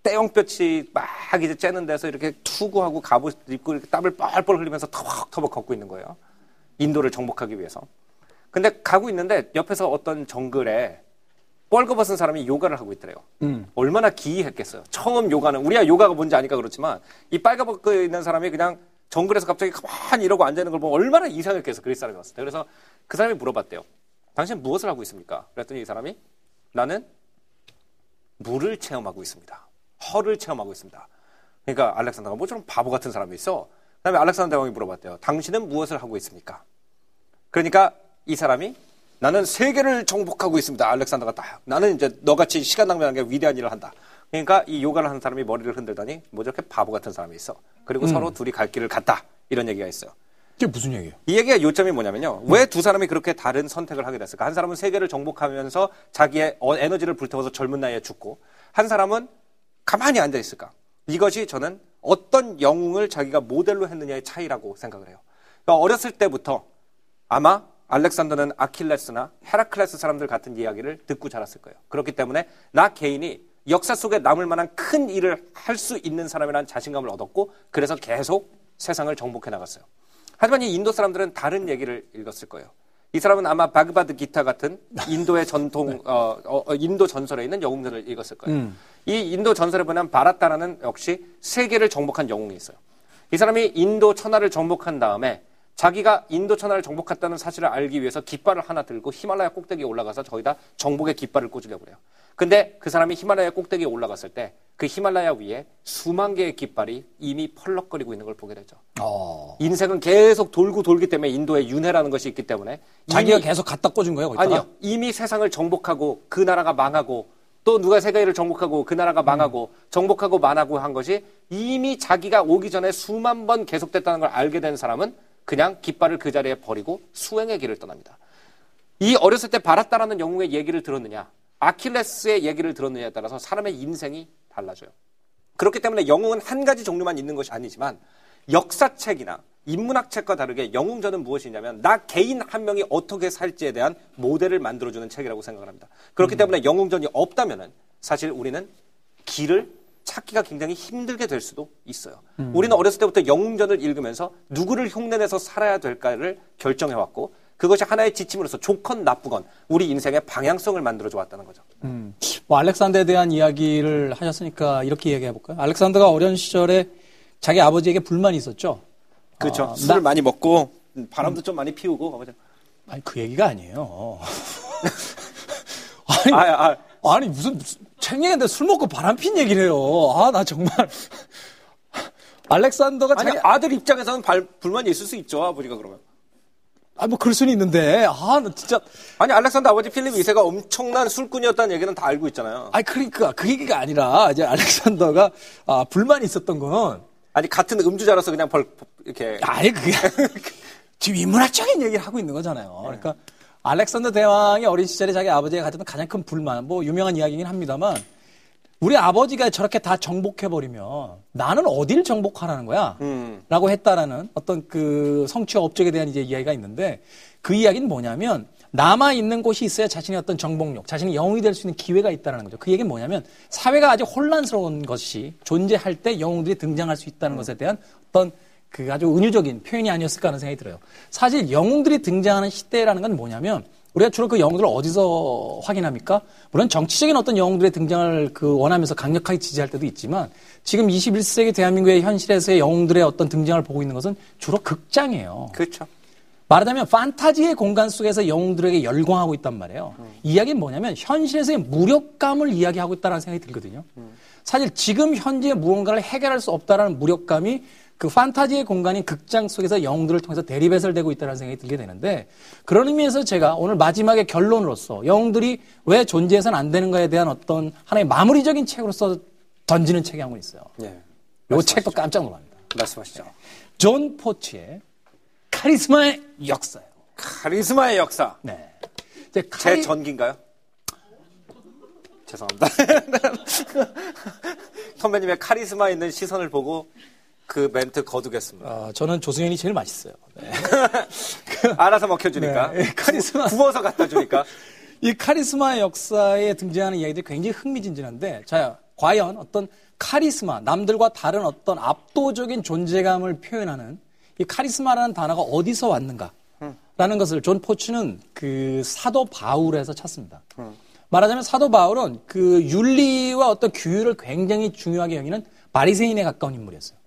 뙤약볕이 막 이제 쬐는 데서 이렇게 투구하고 갑옷 입고 이렇게 땀을 뻘뻘 흘리면서 터벅터벅 걷고 있는 거예요. 인도를 정복하기 위해서. 근데 가고 있는데 옆에서 어떤 정글에 뻘거벗은 사람이 요가를 하고 있더래요. 얼마나 기이했겠어요. 처음 요가는 우리가 요가가 뭔지 아니까 그렇지만 이 빨가벗고 있는 사람이 그냥 정글에서 갑자기 가만히 이러고 앉아 있는 걸 보면 얼마나 이상했겠어. 그리스 사람이 왔을 때. 그래서 그 사람이 물어봤대요. 당신 무엇을 하고 있습니까? 그랬더니 이 사람이 나는 물을 체험하고 있습니다. 허를 체험하고 있습니다. 그러니까 알렉산더가 뭐처럼 바보 같은 사람이 있어. 그 다음에 알렉산더 대왕이 물어봤대요. 당신은 무엇을 하고 있습니까? 그러니까 이 사람이 나는 세계를 정복하고 있습니다. 알렉산더가 딱. 나는 이제 너같이 시간 낭비하는 게 위대한 일을 한다. 그러니까 이 요가를 하는 사람이 머리를 흔들더니 뭐 저렇게 바보 같은 사람이 있어. 그리고 서로 둘이 갈 길을 갔다. 이런 얘기가 있어요. 이게 무슨 얘기예요? 이 얘기가 요점이 뭐냐면요. 왜두 사람이 그렇게 다른 선택을 하게 됐을까? 한 사람은 세계를 정복하면서 자기의 어- 에너지를 불태워서 젊은 나이에 죽고, 한 사람은 가만히 앉아 있을까? 이것이 저는 어떤 영웅을 자기가 모델로 했느냐의 차이라고 생각을 해요. 그러니까 어렸을 때부터 아마 알렉산더는 아킬레스나 헤라클레스 사람들 같은 이야기를 듣고 자랐을 거예요. 그렇기 때문에 나 개인이 역사 속에 남을 만한 큰 일을 할 수 있는 사람이라는 자신감을 얻었고, 그래서 계속 세상을 정복해 나갔어요. 하지만 이 인도 사람들은 다른 얘기를 읽었을 거예요. 이 사람은 아마 바그바드 기타 같은 인도의 전통, 어, 어, 어, 인도 전설에 있는 영웅들을 읽었을 거예요. 이 인도 전설에 보면 바라타라는 역시 세계를 정복한 영웅이 있어요. 이 사람이 인도 천하를 정복한 다음에 자기가 인도 천하를 정복했다는 사실을 알기 위해서 깃발을 하나 들고 히말라야 꼭대기에 올라가서 거기다 정복의 깃발을 꽂으려고 그래요. 근데 그 사람이 히말라야 꼭대기에 올라갔을 때 그 히말라야 위에 수만 개의 깃발이 이미 펄럭거리고 있는 걸 보게 되죠. 어. 인생은 계속 돌고 돌기 때문에 인도에 윤회라는 것이 있기 때문에 자기가 계속 갖다 꽂은 거예요, 거기다가? 아니요. 이미 세상을 정복하고 그 나라가 망하고 또 누가 세계를 정복하고 그 나라가 망하고 정복하고 만하고 한 것이 이미 자기가 오기 전에 수만 번 계속됐다는 걸 알게 된 사람은 그냥 깃발을 그 자리에 버리고 수행의 길을 떠납니다. 이 어렸을 때 바랐다라는 영웅의 얘기를 들었느냐, 아킬레스의 얘기를 들었느냐에 따라서 사람의 인생이 달라져요. 그렇기 때문에 영웅은 한 가지 종류만 있는 것이 아니지만 역사책이나 인문학 책과 다르게 영웅전은 무엇이냐면 나 개인 한 명이 어떻게 살지에 대한 모델을 만들어주는 책이라고 생각을 합니다. 그렇기 때문에 영웅전이 없다면은 사실 우리는 길을 찾기가 굉장히 힘들게 될 수도 있어요. 우리는 어렸을 때부터 영웅전을 읽으면서 누구를 흉내내서 살아야 될까를 결정해왔고 그것이 하나의 지침으로서 좋건 나쁘건 우리 인생의 방향성을 만들어줘 왔다는 거죠. 뭐 알렉산더에 대한 이야기를 하셨으니까 이렇게 얘기해 볼까요? 알렉산더가 어린 시절에 자기 아버지에게 불만이 있었죠. 그렇죠. 아, 술을 나- 많이 먹고 바람도 좀 많이 피우고 맞아. 아니 그 얘기가 아니에요. 아니, 아, 아, 아니 무슨, 무슨 책 얘기인데 술 먹고 바람 핀 얘기를 해요. 아 나 정말 알렉산더가 아니 자기 아들 입장에서는 발- 불만이 있을 수 있죠 아버지가 그러면. 아 뭐 그럴 수는 있는데 아 나 진짜 아니 알렉산더 아버지 필립 2세가 엄청난 술꾼이었다는 얘기는 다 알고 있잖아요. 아니 그러니까 그 얘기가 아니라 이제 알렉산더가 아, 불만이 있었던 건 아니 같은 음주자로서 그냥 벌 이렇게 아니 그게 지금 인문학적인 얘기를 하고 있는 거잖아요. 그러니까 알렉산더 대왕이 어린 시절에 자기 아버지가 가졌던 가장 큰 불만, 뭐 유명한 이야기긴 합니다만 우리 아버지가 저렇게 다 정복해 버리면 나는 어딜 정복하라는 거야? 음. 라고 했다라는 어떤 그 성취와 업적에 대한 이제 이야기가 있는데 그 이야기는 뭐냐면 남아 있는 곳이 있어야 자신의 어떤 정복력, 자신이 영웅이 될 수 있는 기회가 있다는 거죠. 그 얘기는 뭐냐면 사회가 아주 혼란스러운 것이 존재할 때 영웅들이 등장할 수 있다는 것에 대한 어떤 그 아주 은유적인 표현이 아니었을까 하는 생각이 들어요. 사실 영웅들이 등장하는 시대라는 건 뭐냐면 우리가 주로 그 영웅들을 어디서 확인합니까? 물론 정치적인 어떤 영웅들의 등장을 그 원하면서 강력하게 지지할 때도 있지만 지금 21세기 대한민국의 현실에서의 영웅들의 어떤 등장을 보고 있는 것은 주로 극장이에요. 그렇죠. 말하자면 판타지의 공간 속에서 영웅들에게 열광하고 있단 말이에요. 이야기는 뭐냐면 현실에서의 무력감을 이야기하고 있다는 생각이 들거든요. 사실 지금 현재 무언가를 해결할 수 없다라는 무력감이 그 판타지의 공간인 극장 속에서 영웅들을 통해서 대리배설되고 있다는 생각이 들게 되는데 그런 의미에서 제가 오늘 마지막에 결론으로서 영웅들이 왜 존재해서는 안 되는가에 대한 어떤 하나의 마무리적인 책으로서 던지는 책이 한 권 있어요. 예. 이 책도 깜짝 놀랍니다. 말씀하시죠. 존 포츠의 카리스마의 역사예요. 카리스마의 역사. 네. 이제 제 카리... 전기인가요? 죄송합니다. 선배님의 카리스마 있는 시선을 보고 그 멘트 거두겠습니다. 어, 저는 조승현이 제일 맛있어요. 네. 알아서 먹혀주니까. 네, 카리스마. 구, 구워서 갖다 주니까. 이 카리스마의 역사에 등장하는 이야기들이 굉장히 흥미진진한데, 자, 과연 어떤 카리스마, 남들과 다른 어떤 압도적인 존재감을 표현하는 이 카리스마라는 단어가 어디서 왔는가? 라는 것을 존 포츠는 그 사도 바울에서 찾습니다. 말하자면 사도 바울은 그 윤리와 어떤 규율을 굉장히 중요하게 여기는 바리새인에 가까운 인물이었어요.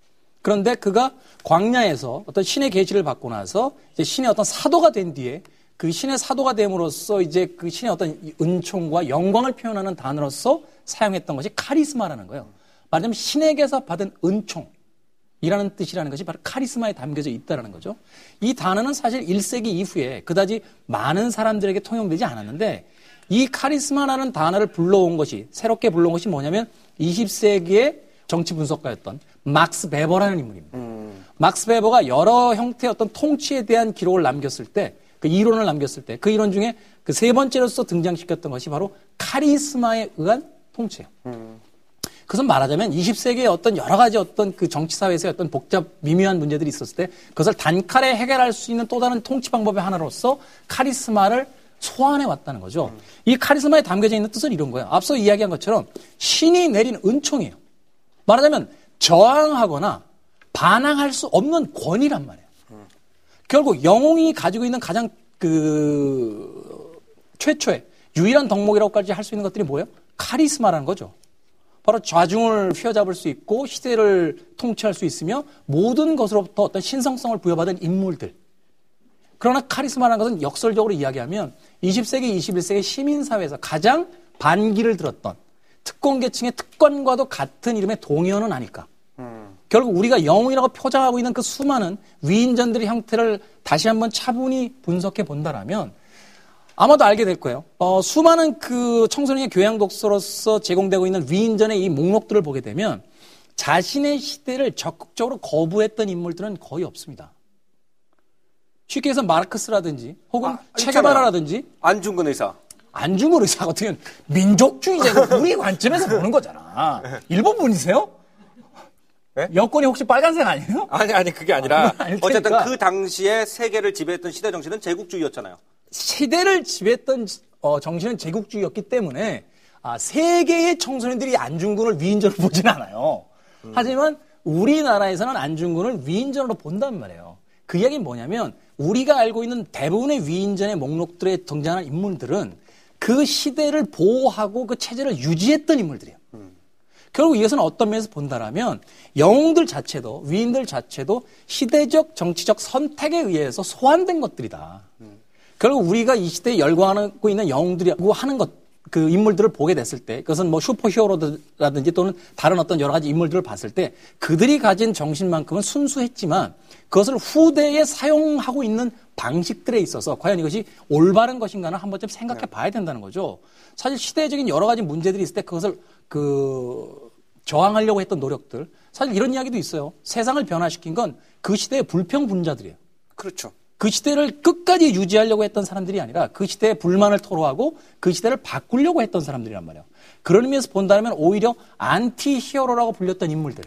그런데 그가 광야에서 어떤 신의 계시를 받고 나서 이제 신의 어떤 사도가 된 뒤에 그 신의 사도가 됨으로써 이제 그 신의 어떤 이 은총과 영광을 표현하는 단어로서 사용했던 것이 카리스마라는 거예요. 말하자면 신에게서 받은 은총 이라는 뜻이라는 것이 바로 카리스마에 담겨져 있다는 거죠. 이 단어는 사실 1세기 이후에 그다지 많은 사람들에게 통용되지 않았는데 이 카리스마라는 단어를 불러온 것이 새롭게 불러온 것이 뭐냐면 20세기의 정치 분석가였던 막스 베버라는 인물입니다. 막스 베버가 여러 형태의 어떤 통치에 대한 기록을 남겼을 때, 그 이론을 남겼을 때, 그 이론 중에 그 세 번째로서 등장시켰던 것이 바로 카리스마에 의한 통치예요. 그것은 말하자면 20세기에 어떤 여러 가지 어떤 그 정치 사회에서 어떤 복잡 미묘한 문제들이 있었을 때 그것을 단칼에 해결할 수 있는 또 다른 통치 방법의 하나로서 카리스마를 소환해 왔다는 거죠. 이 카리스마에 담겨져 있는 뜻은 이런 거예요. 앞서 이야기한 것처럼 신이 내린 은총이에요. 말하자면 저항하거나 반항할 수 없는 권위란 말이에요. 결국 영웅이 가지고 있는 가장 그 최초의 유일한 덕목이라고까지 할 수 있는 것들이 뭐예요? 카리스마라는 거죠. 바로 좌중을 휘어잡을 수 있고 시대를 통치할 수 있으며 모든 것으로부터 어떤 신성성을 부여받은 인물들. 그러나 카리스마라는 것은 역설적으로 이야기하면 20세기, 21세기 시민사회에서 가장 반기를 들었던 특권계층의 특권과도 같은 이름의 동의어는 아닐까. 결국 우리가 영웅이라고 표장하고 있는 그 수많은 위인전들의 형태를 다시 한번 차분히 분석해 본다라면 아마도 알게 될 거예요. 어, 수많은 그 청소년의 교양 독서로서 제공되고 있는 위인전의 이 목록들을 보게 되면 자신의 시대를 적극적으로 거부했던 인물들은 거의 없습니다. 쉽게 해서 마르크스라든지 혹은 아, 체게바라라든지 안중근 의사. 안중근 의사가 어떻게 민족주의자고 우리 관점에서 보는 거잖아. 일본 분이세요? 네? 여권이 혹시 빨간색 아니에요? 아니 아니 그게 아니라 아닐 어쨌든. 그 당시에 세계를 지배했던 시대 정신은 제국주의였잖아요. 시대를 지배했던 어, 정신은 제국주의였기 때문에 아, 세계의 청소년들이 안중근을 위인전으로 보진 않아요. 하지만 우리나라에서는 안중근을 위인전으로 본단 말이에요. 그 이야기는 뭐냐면 우리가 알고 있는 대부분의 위인전의 목록들에 등장하는 인물들은 그 시대를 보호하고 그 체제를 유지했던 인물들이에요. 결국 이것은 어떤 면에서 본다라면 영웅들 자체도 위인들 자체도 시대적 정치적 선택에 의해서 소환된 것들이다. 결국 우리가 이 시대에 열광하고 있는 영웅들이라고 하는 것, 그 인물들을 보게 됐을 때, 그것은 뭐 슈퍼히어로라든지 또는 다른 어떤 여러 가지 인물들을 봤을 때, 그들이 가진 정신만큼은 순수했지만, 그것을 후대에 사용하고 있는 방식들에 있어서 과연 이것이 올바른 것인가는 한 번쯤 생각해 봐야 된다는 거죠. 사실 시대적인 여러 가지 문제들이 있을 때 그것을 그 저항하려고 했던 노력들, 사실 이런 이야기도 있어요. 세상을 변화시킨 건 그 시대의 불평 분자들이에요. 그렇죠. 그 시대를 끝까지 유지하려고 했던 사람들이 아니라 그 시대의 불만을 토로하고 그 시대를 바꾸려고 했던 사람들이란 말이에요. 그런 의미에서 본다면 오히려 안티 히어로라고 불렸던 인물들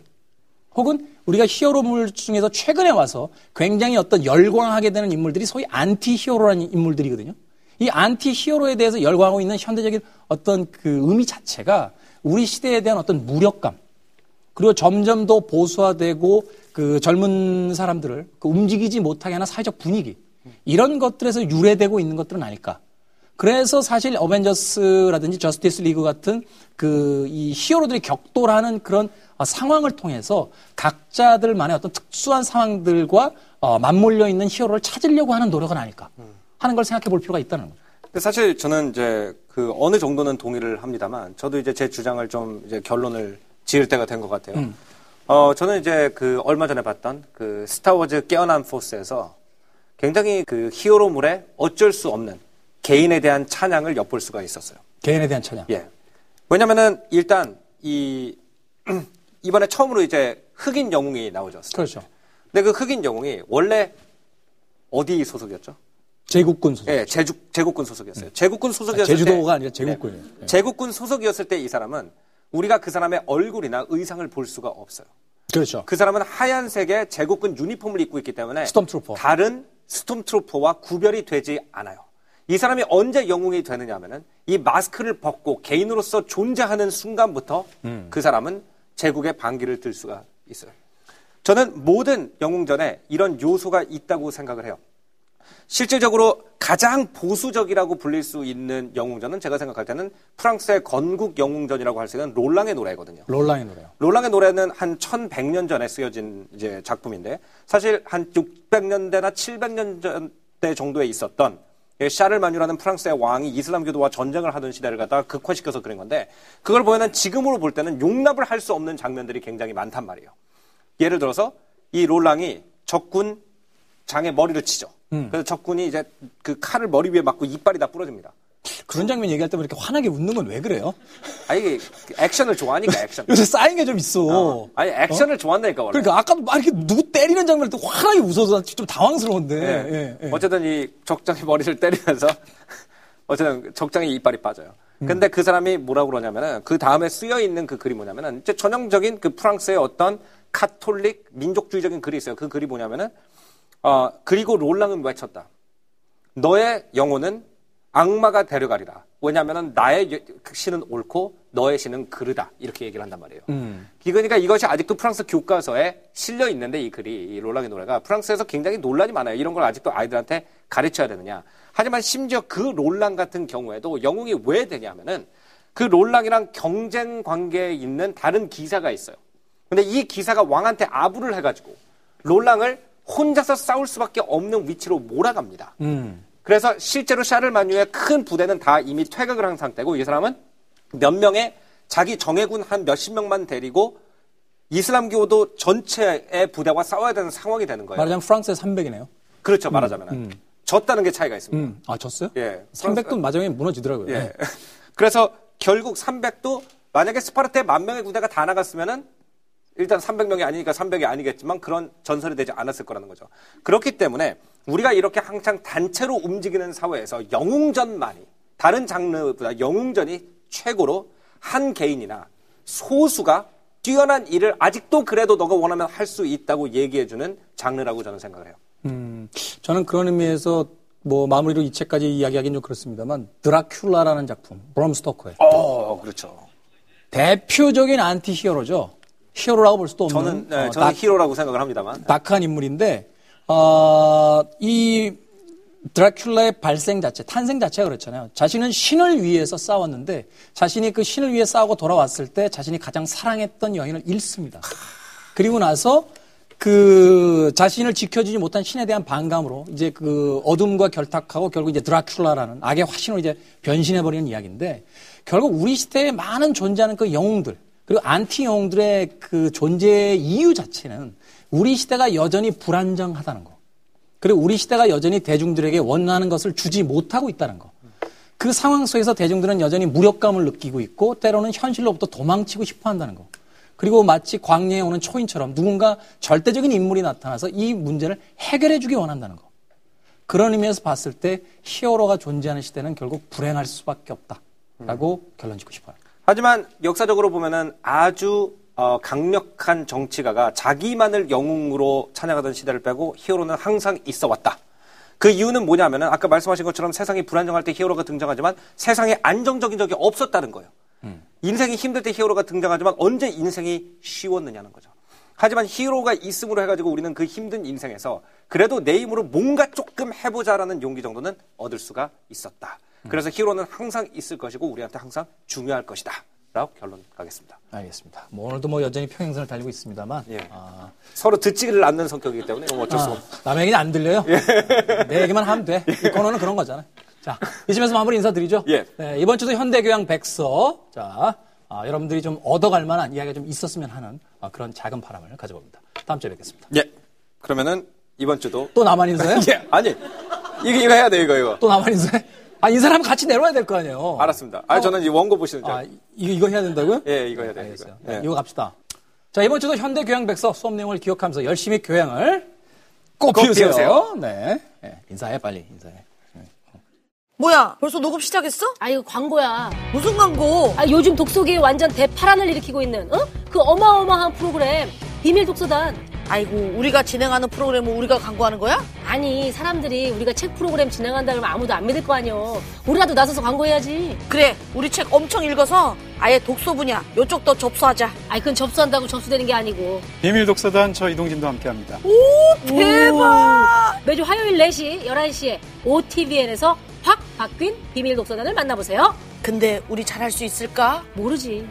혹은 우리가 히어로물 중에서 최근에 와서 굉장히 어떤 열광하게 되는 인물들이 소위 안티 히어로라는 인물들이거든요. 이 안티 히어로에 대해서 열광하고 있는 현대적인 어떤 그 의미 자체가 우리 시대에 대한 어떤 무력감 그리고 점점 더 보수화되고 그 젊은 사람들을 그 움직이지 못하게 하는 사회적 분위기 이런 것들에서 유래되고 있는 것들은 아닐까. 그래서 사실 어벤져스라든지 저스티스 리그 같은 그 이 히어로들이 격돌하는 그런 어, 상황을 통해서 각자들만의 어떤 특수한 상황들과 어, 맞물려 있는 히어로를 찾으려고 하는 노력은 아닐까 하는 걸 생각해 볼 필요가 있다는 거죠. 근데 사실 저는 이제 그 어느 정도는 동의를 합니다만 저도 이제 제 주장을 좀 이제 결론을 지을 때가 된 것 같아요. 어, 저는 이제 그 얼마 전에 봤던 그 스타워즈 깨어난 포스에서 굉장히 그 히어로물에 어쩔 수 없는 개인에 대한 찬양을 엿볼 수가 있었어요. 개인에 대한 찬양. 예. 왜냐면은 일단 이 이번에 처음으로 이제 흑인 영웅이 나오죠. 그렇죠. 근데 그 흑인 영웅이 원래 어디 소속이었죠? 제국군 소속. 예, 제주, 제국군 소속이었어요. 제국군 소속이었을 네. 제주도가 때, 아니라 제국군이에요. 예. 제국군 소속이었을 때 이 사람은 우리가 그 사람의 얼굴이나 의상을 볼 수가 없어요. 그렇죠. 그 사람은 하얀색의 제국군 유니폼을 입고 있기 때문에 스톰트루퍼. 다른 스톰트루퍼와 구별이 되지 않아요. 이 사람이 언제 영웅이 되느냐 하면은 이 마스크를 벗고 개인으로서 존재하는 순간부터 음. 그 사람은 제국의 반기를 들 수가 있어요. 저는 모든 영웅전에 이런 요소가 있다고 생각을 해요. 실질적으로 가장 보수적이라고 불릴 수 있는 영웅전은 제가 생각할 때는 프랑스의 건국 영웅전이라고 할 수 있는 롤랑의 노래거든요. 롤랑의 노래요. 롤랑의 노래는 한 1100년 전에 쓰여진 이제 작품인데 사실 한 600년대나 700년 전대 정도에 있었던 예, 샤를마뉴라는 프랑스의 왕이 이슬람교도와 전쟁을 하던 시대를 갖다가 극화시켜서 그린 건데 그걸 보면은 지금으로 볼 때는 용납을 할 수 없는 장면들이 굉장히 많단 말이에요. 예를 들어서 이 롤랑이 적군 장에 머리를 치죠. 그래서 적군이 이제 그 칼을 머리 위에 맞고 이빨이 다 부러집니다. 그런 장면 얘기할 때면 이렇게 환하게 웃는 건 왜 그래요? 아 이게 액션을 좋아하니까 액션. 요새 쌓인 게 좀 있어. 아니 액션을 좋아한다니까 원래. 그러니까 아까도 막 이렇게 누구 때리는 장면을 또 환하게 웃어서 좀 당황스러운데. 예. 예, 예. 어쨌든 이 적장이 머리를 때리면서 어쨌든 적장이 이빨이 빠져요. 음. 근데 그 사람이 뭐라고 그러냐면은 그 다음에 쓰여 있는 그 글이 뭐냐면은 이제 전형적인 그 프랑스의 어떤 카톨릭 민족주의적인 글이 있어요. 그 글이 뭐냐면은 어 그리고 롤랑은 외쳤다. 너의 영혼은 악마가 데려가리라. 왜냐하면은 나의 여- 신은 옳고 너의 신은 그르다. 이렇게 얘기를 한단 말이에요. 음. 그러니까 이것이 아직도 프랑스 교과서에 실려 있는데 이 글이 이 롤랑의 노래가 프랑스에서 굉장히 논란이 많아요. 이런 걸 아직도 아이들한테 가르쳐야 되느냐. 하지만 심지어 그 롤랑 같은 경우에도 영웅이 왜 되냐면은 그 롤랑이랑 경쟁 관계에 있는 다른 기사가 있어요. 근데 이 기사가 왕한테 아부를 해가지고 롤랑을 혼자서 싸울 수밖에 없는 위치로 몰아갑니다. 음. 그래서 실제로 샤를마뉴의 큰 부대는 다 이미 퇴각을 한 상태고 이 사람은 몇 명의 자기 정예군 한 몇십 명만 데리고 이슬람교도 전체의 부대와 싸워야 되는 상황이 되는 거예요. 말하자면 프랑스의 300이네요. 그렇죠, 말하자면. 졌다는 게 차이가 있습니다. 음. 아, 졌어요? 예. 300도 마지막에 무너지더라고요. 예. 그래서 결국 300도 만약에 스파르타에 만 명의 부대가 다 나갔으면은 일단 300명이 아니니까 300이 아니겠지만 그런 전설이 되지 않았을 거라는 거죠. 그렇기 때문에 우리가 이렇게 항상 단체로 움직이는 사회에서 영웅전만이 다른 장르보다 영웅전이 최고로 한 개인이나 소수가 뛰어난 일을 아직도 그래도 너가 원하면 할 수 있다고 얘기해주는 장르라고 저는 생각을 해요. 음, 저는 그런 의미에서 뭐 마무리로 이 책까지 이야기하기는 좀 그렇습니다만 드라큘라라는 작품, 브램 스토커의 어, 그렇죠. 대표적인 안티 히어로죠. 히어로라고 볼 수도 없는 저는, 네, 어, 저는 다- 히어로라고 생각을 합니다만. dark한 인물인데 어, 이 드라큘라의 발생 자체, 탄생 자체가 그렇잖아요. 자신은 신을 위해서 싸웠는데 자신이 그 신을 위해 싸우고 돌아왔을 때 자신이 가장 사랑했던 여인을 잃습니다. 그리고 나서 그 자신을 지켜주지 못한 신에 대한 반감으로 이제 그 어둠과 결탁하고 결국 이제 드라큘라라는 악의 화신으로 이제 변신해버리는 이야기인데 결국 우리 시대에 많은 존재하는 그 영웅들 그리고 안티 영웅들의 그 존재 이유 자체는 우리 시대가 여전히 불안정하다는 거. 그리고 우리 시대가 여전히 대중들에게 원하는 것을 주지 못하고 있다는 거. 그 상황 속에서 대중들은 여전히 무력감을 느끼고 있고 때로는 현실로부터 도망치고 싶어 한다는 거. 그리고 마치 광야에 오는 초인처럼 누군가 절대적인 인물이 나타나서 이 문제를 해결해 주기 원한다는 거. 그런 의미에서 봤을 때 히어로가 존재하는 시대는 결국 불행할 수밖에 없다라고 결론 짓고 싶어요. 하지만 역사적으로 보면은 아주 어, 강력한 정치가가 자기만을 영웅으로 찬양하던 시대를 빼고 히어로는 항상 있어 왔다. 그 이유는 뭐냐면은 아까 말씀하신 것처럼 세상이 불안정할 때 히어로가 등장하지만 세상에 안정적인 적이 없었다는 거예요. 인생이 힘들 때 히어로가 등장하지만 언제 인생이 쉬웠느냐는 거죠. 하지만 히어로가 있음으로 해가지고 우리는 그 힘든 인생에서 그래도 내 힘으로 뭔가 조금 해보자라는 용기 정도는 얻을 수가 있었다. 그래서 히어로는 항상 있을 것이고 우리한테 항상 중요할 것이다. 라고 결론 가겠습니다. 알겠습니다. 뭐 오늘도 뭐 여전히 평행선을 달리고 있습니다만 예. 아, 서로 듣지를 않는 성격이기 때문에 어쩔 수 아, 없. 남의 얘기는 안 들려요. 내 얘기만 하면 돼. 이 코너는 그런 거잖아. 자, 이쯤에서 마무리 인사드리죠. 예. 네, 이번 주도 현대교양 백서. 자, 아, 여러분들이 좀 얻어갈 만한 이야기가 좀 있었으면 하는 아, 그런 작은 바람을 가져봅니다. 다음 주에 뵙겠습니다. 예. 그러면은 이번 주도 또 나만 인사해? 예. 아니 이거 이거 해야 돼 이거 이거. 또 나만 인사해? 아, 인사를 하면 같이 내려와야 될 거 아니에요. 알았습니다. 아 저는 이 원고 보시는 줄. 아. 이거, 이거 해야 된다고요? 예, 이거 해야 돼요. 이거. 네, 예. 이거 갑시다. 자, 이번 주도 현대 교양 백서 수업 내용을 기억하면서 열심히 교양을 꼭꼭 피우세요. 피우세요. 네. 네, 인사해, 빨리. 인사해. 뭐야? 벌써 녹음 시작했어? 아 이거 광고야. 무슨 광고? 아 요즘 독서계에 완전 대파란을 일으키고 있는 어? 그 어마어마한 프로그램 비밀 독서단. 아이고, 우리가 진행하는 프로그램을 우리가 광고하는 거야? 아니 사람들이 우리가 책 프로그램 진행한다 그러면 아무도 안 믿을 거 아니여. 우리라도 나서서 광고해야지. 그래, 우리 책 엄청 읽어서 아예 독서 분야 요쪽 더 접수하자. 아이 그건 접수한다고 접수되는 게 아니고. 비밀 독서단 저 이동진도 함께합니다. 대박! 매주 화요일 4시, 11시에 OTVN에서 확 바뀐 비밀 독서단을 만나보세요. 근데 우리 잘할 수 있을까? 모르지.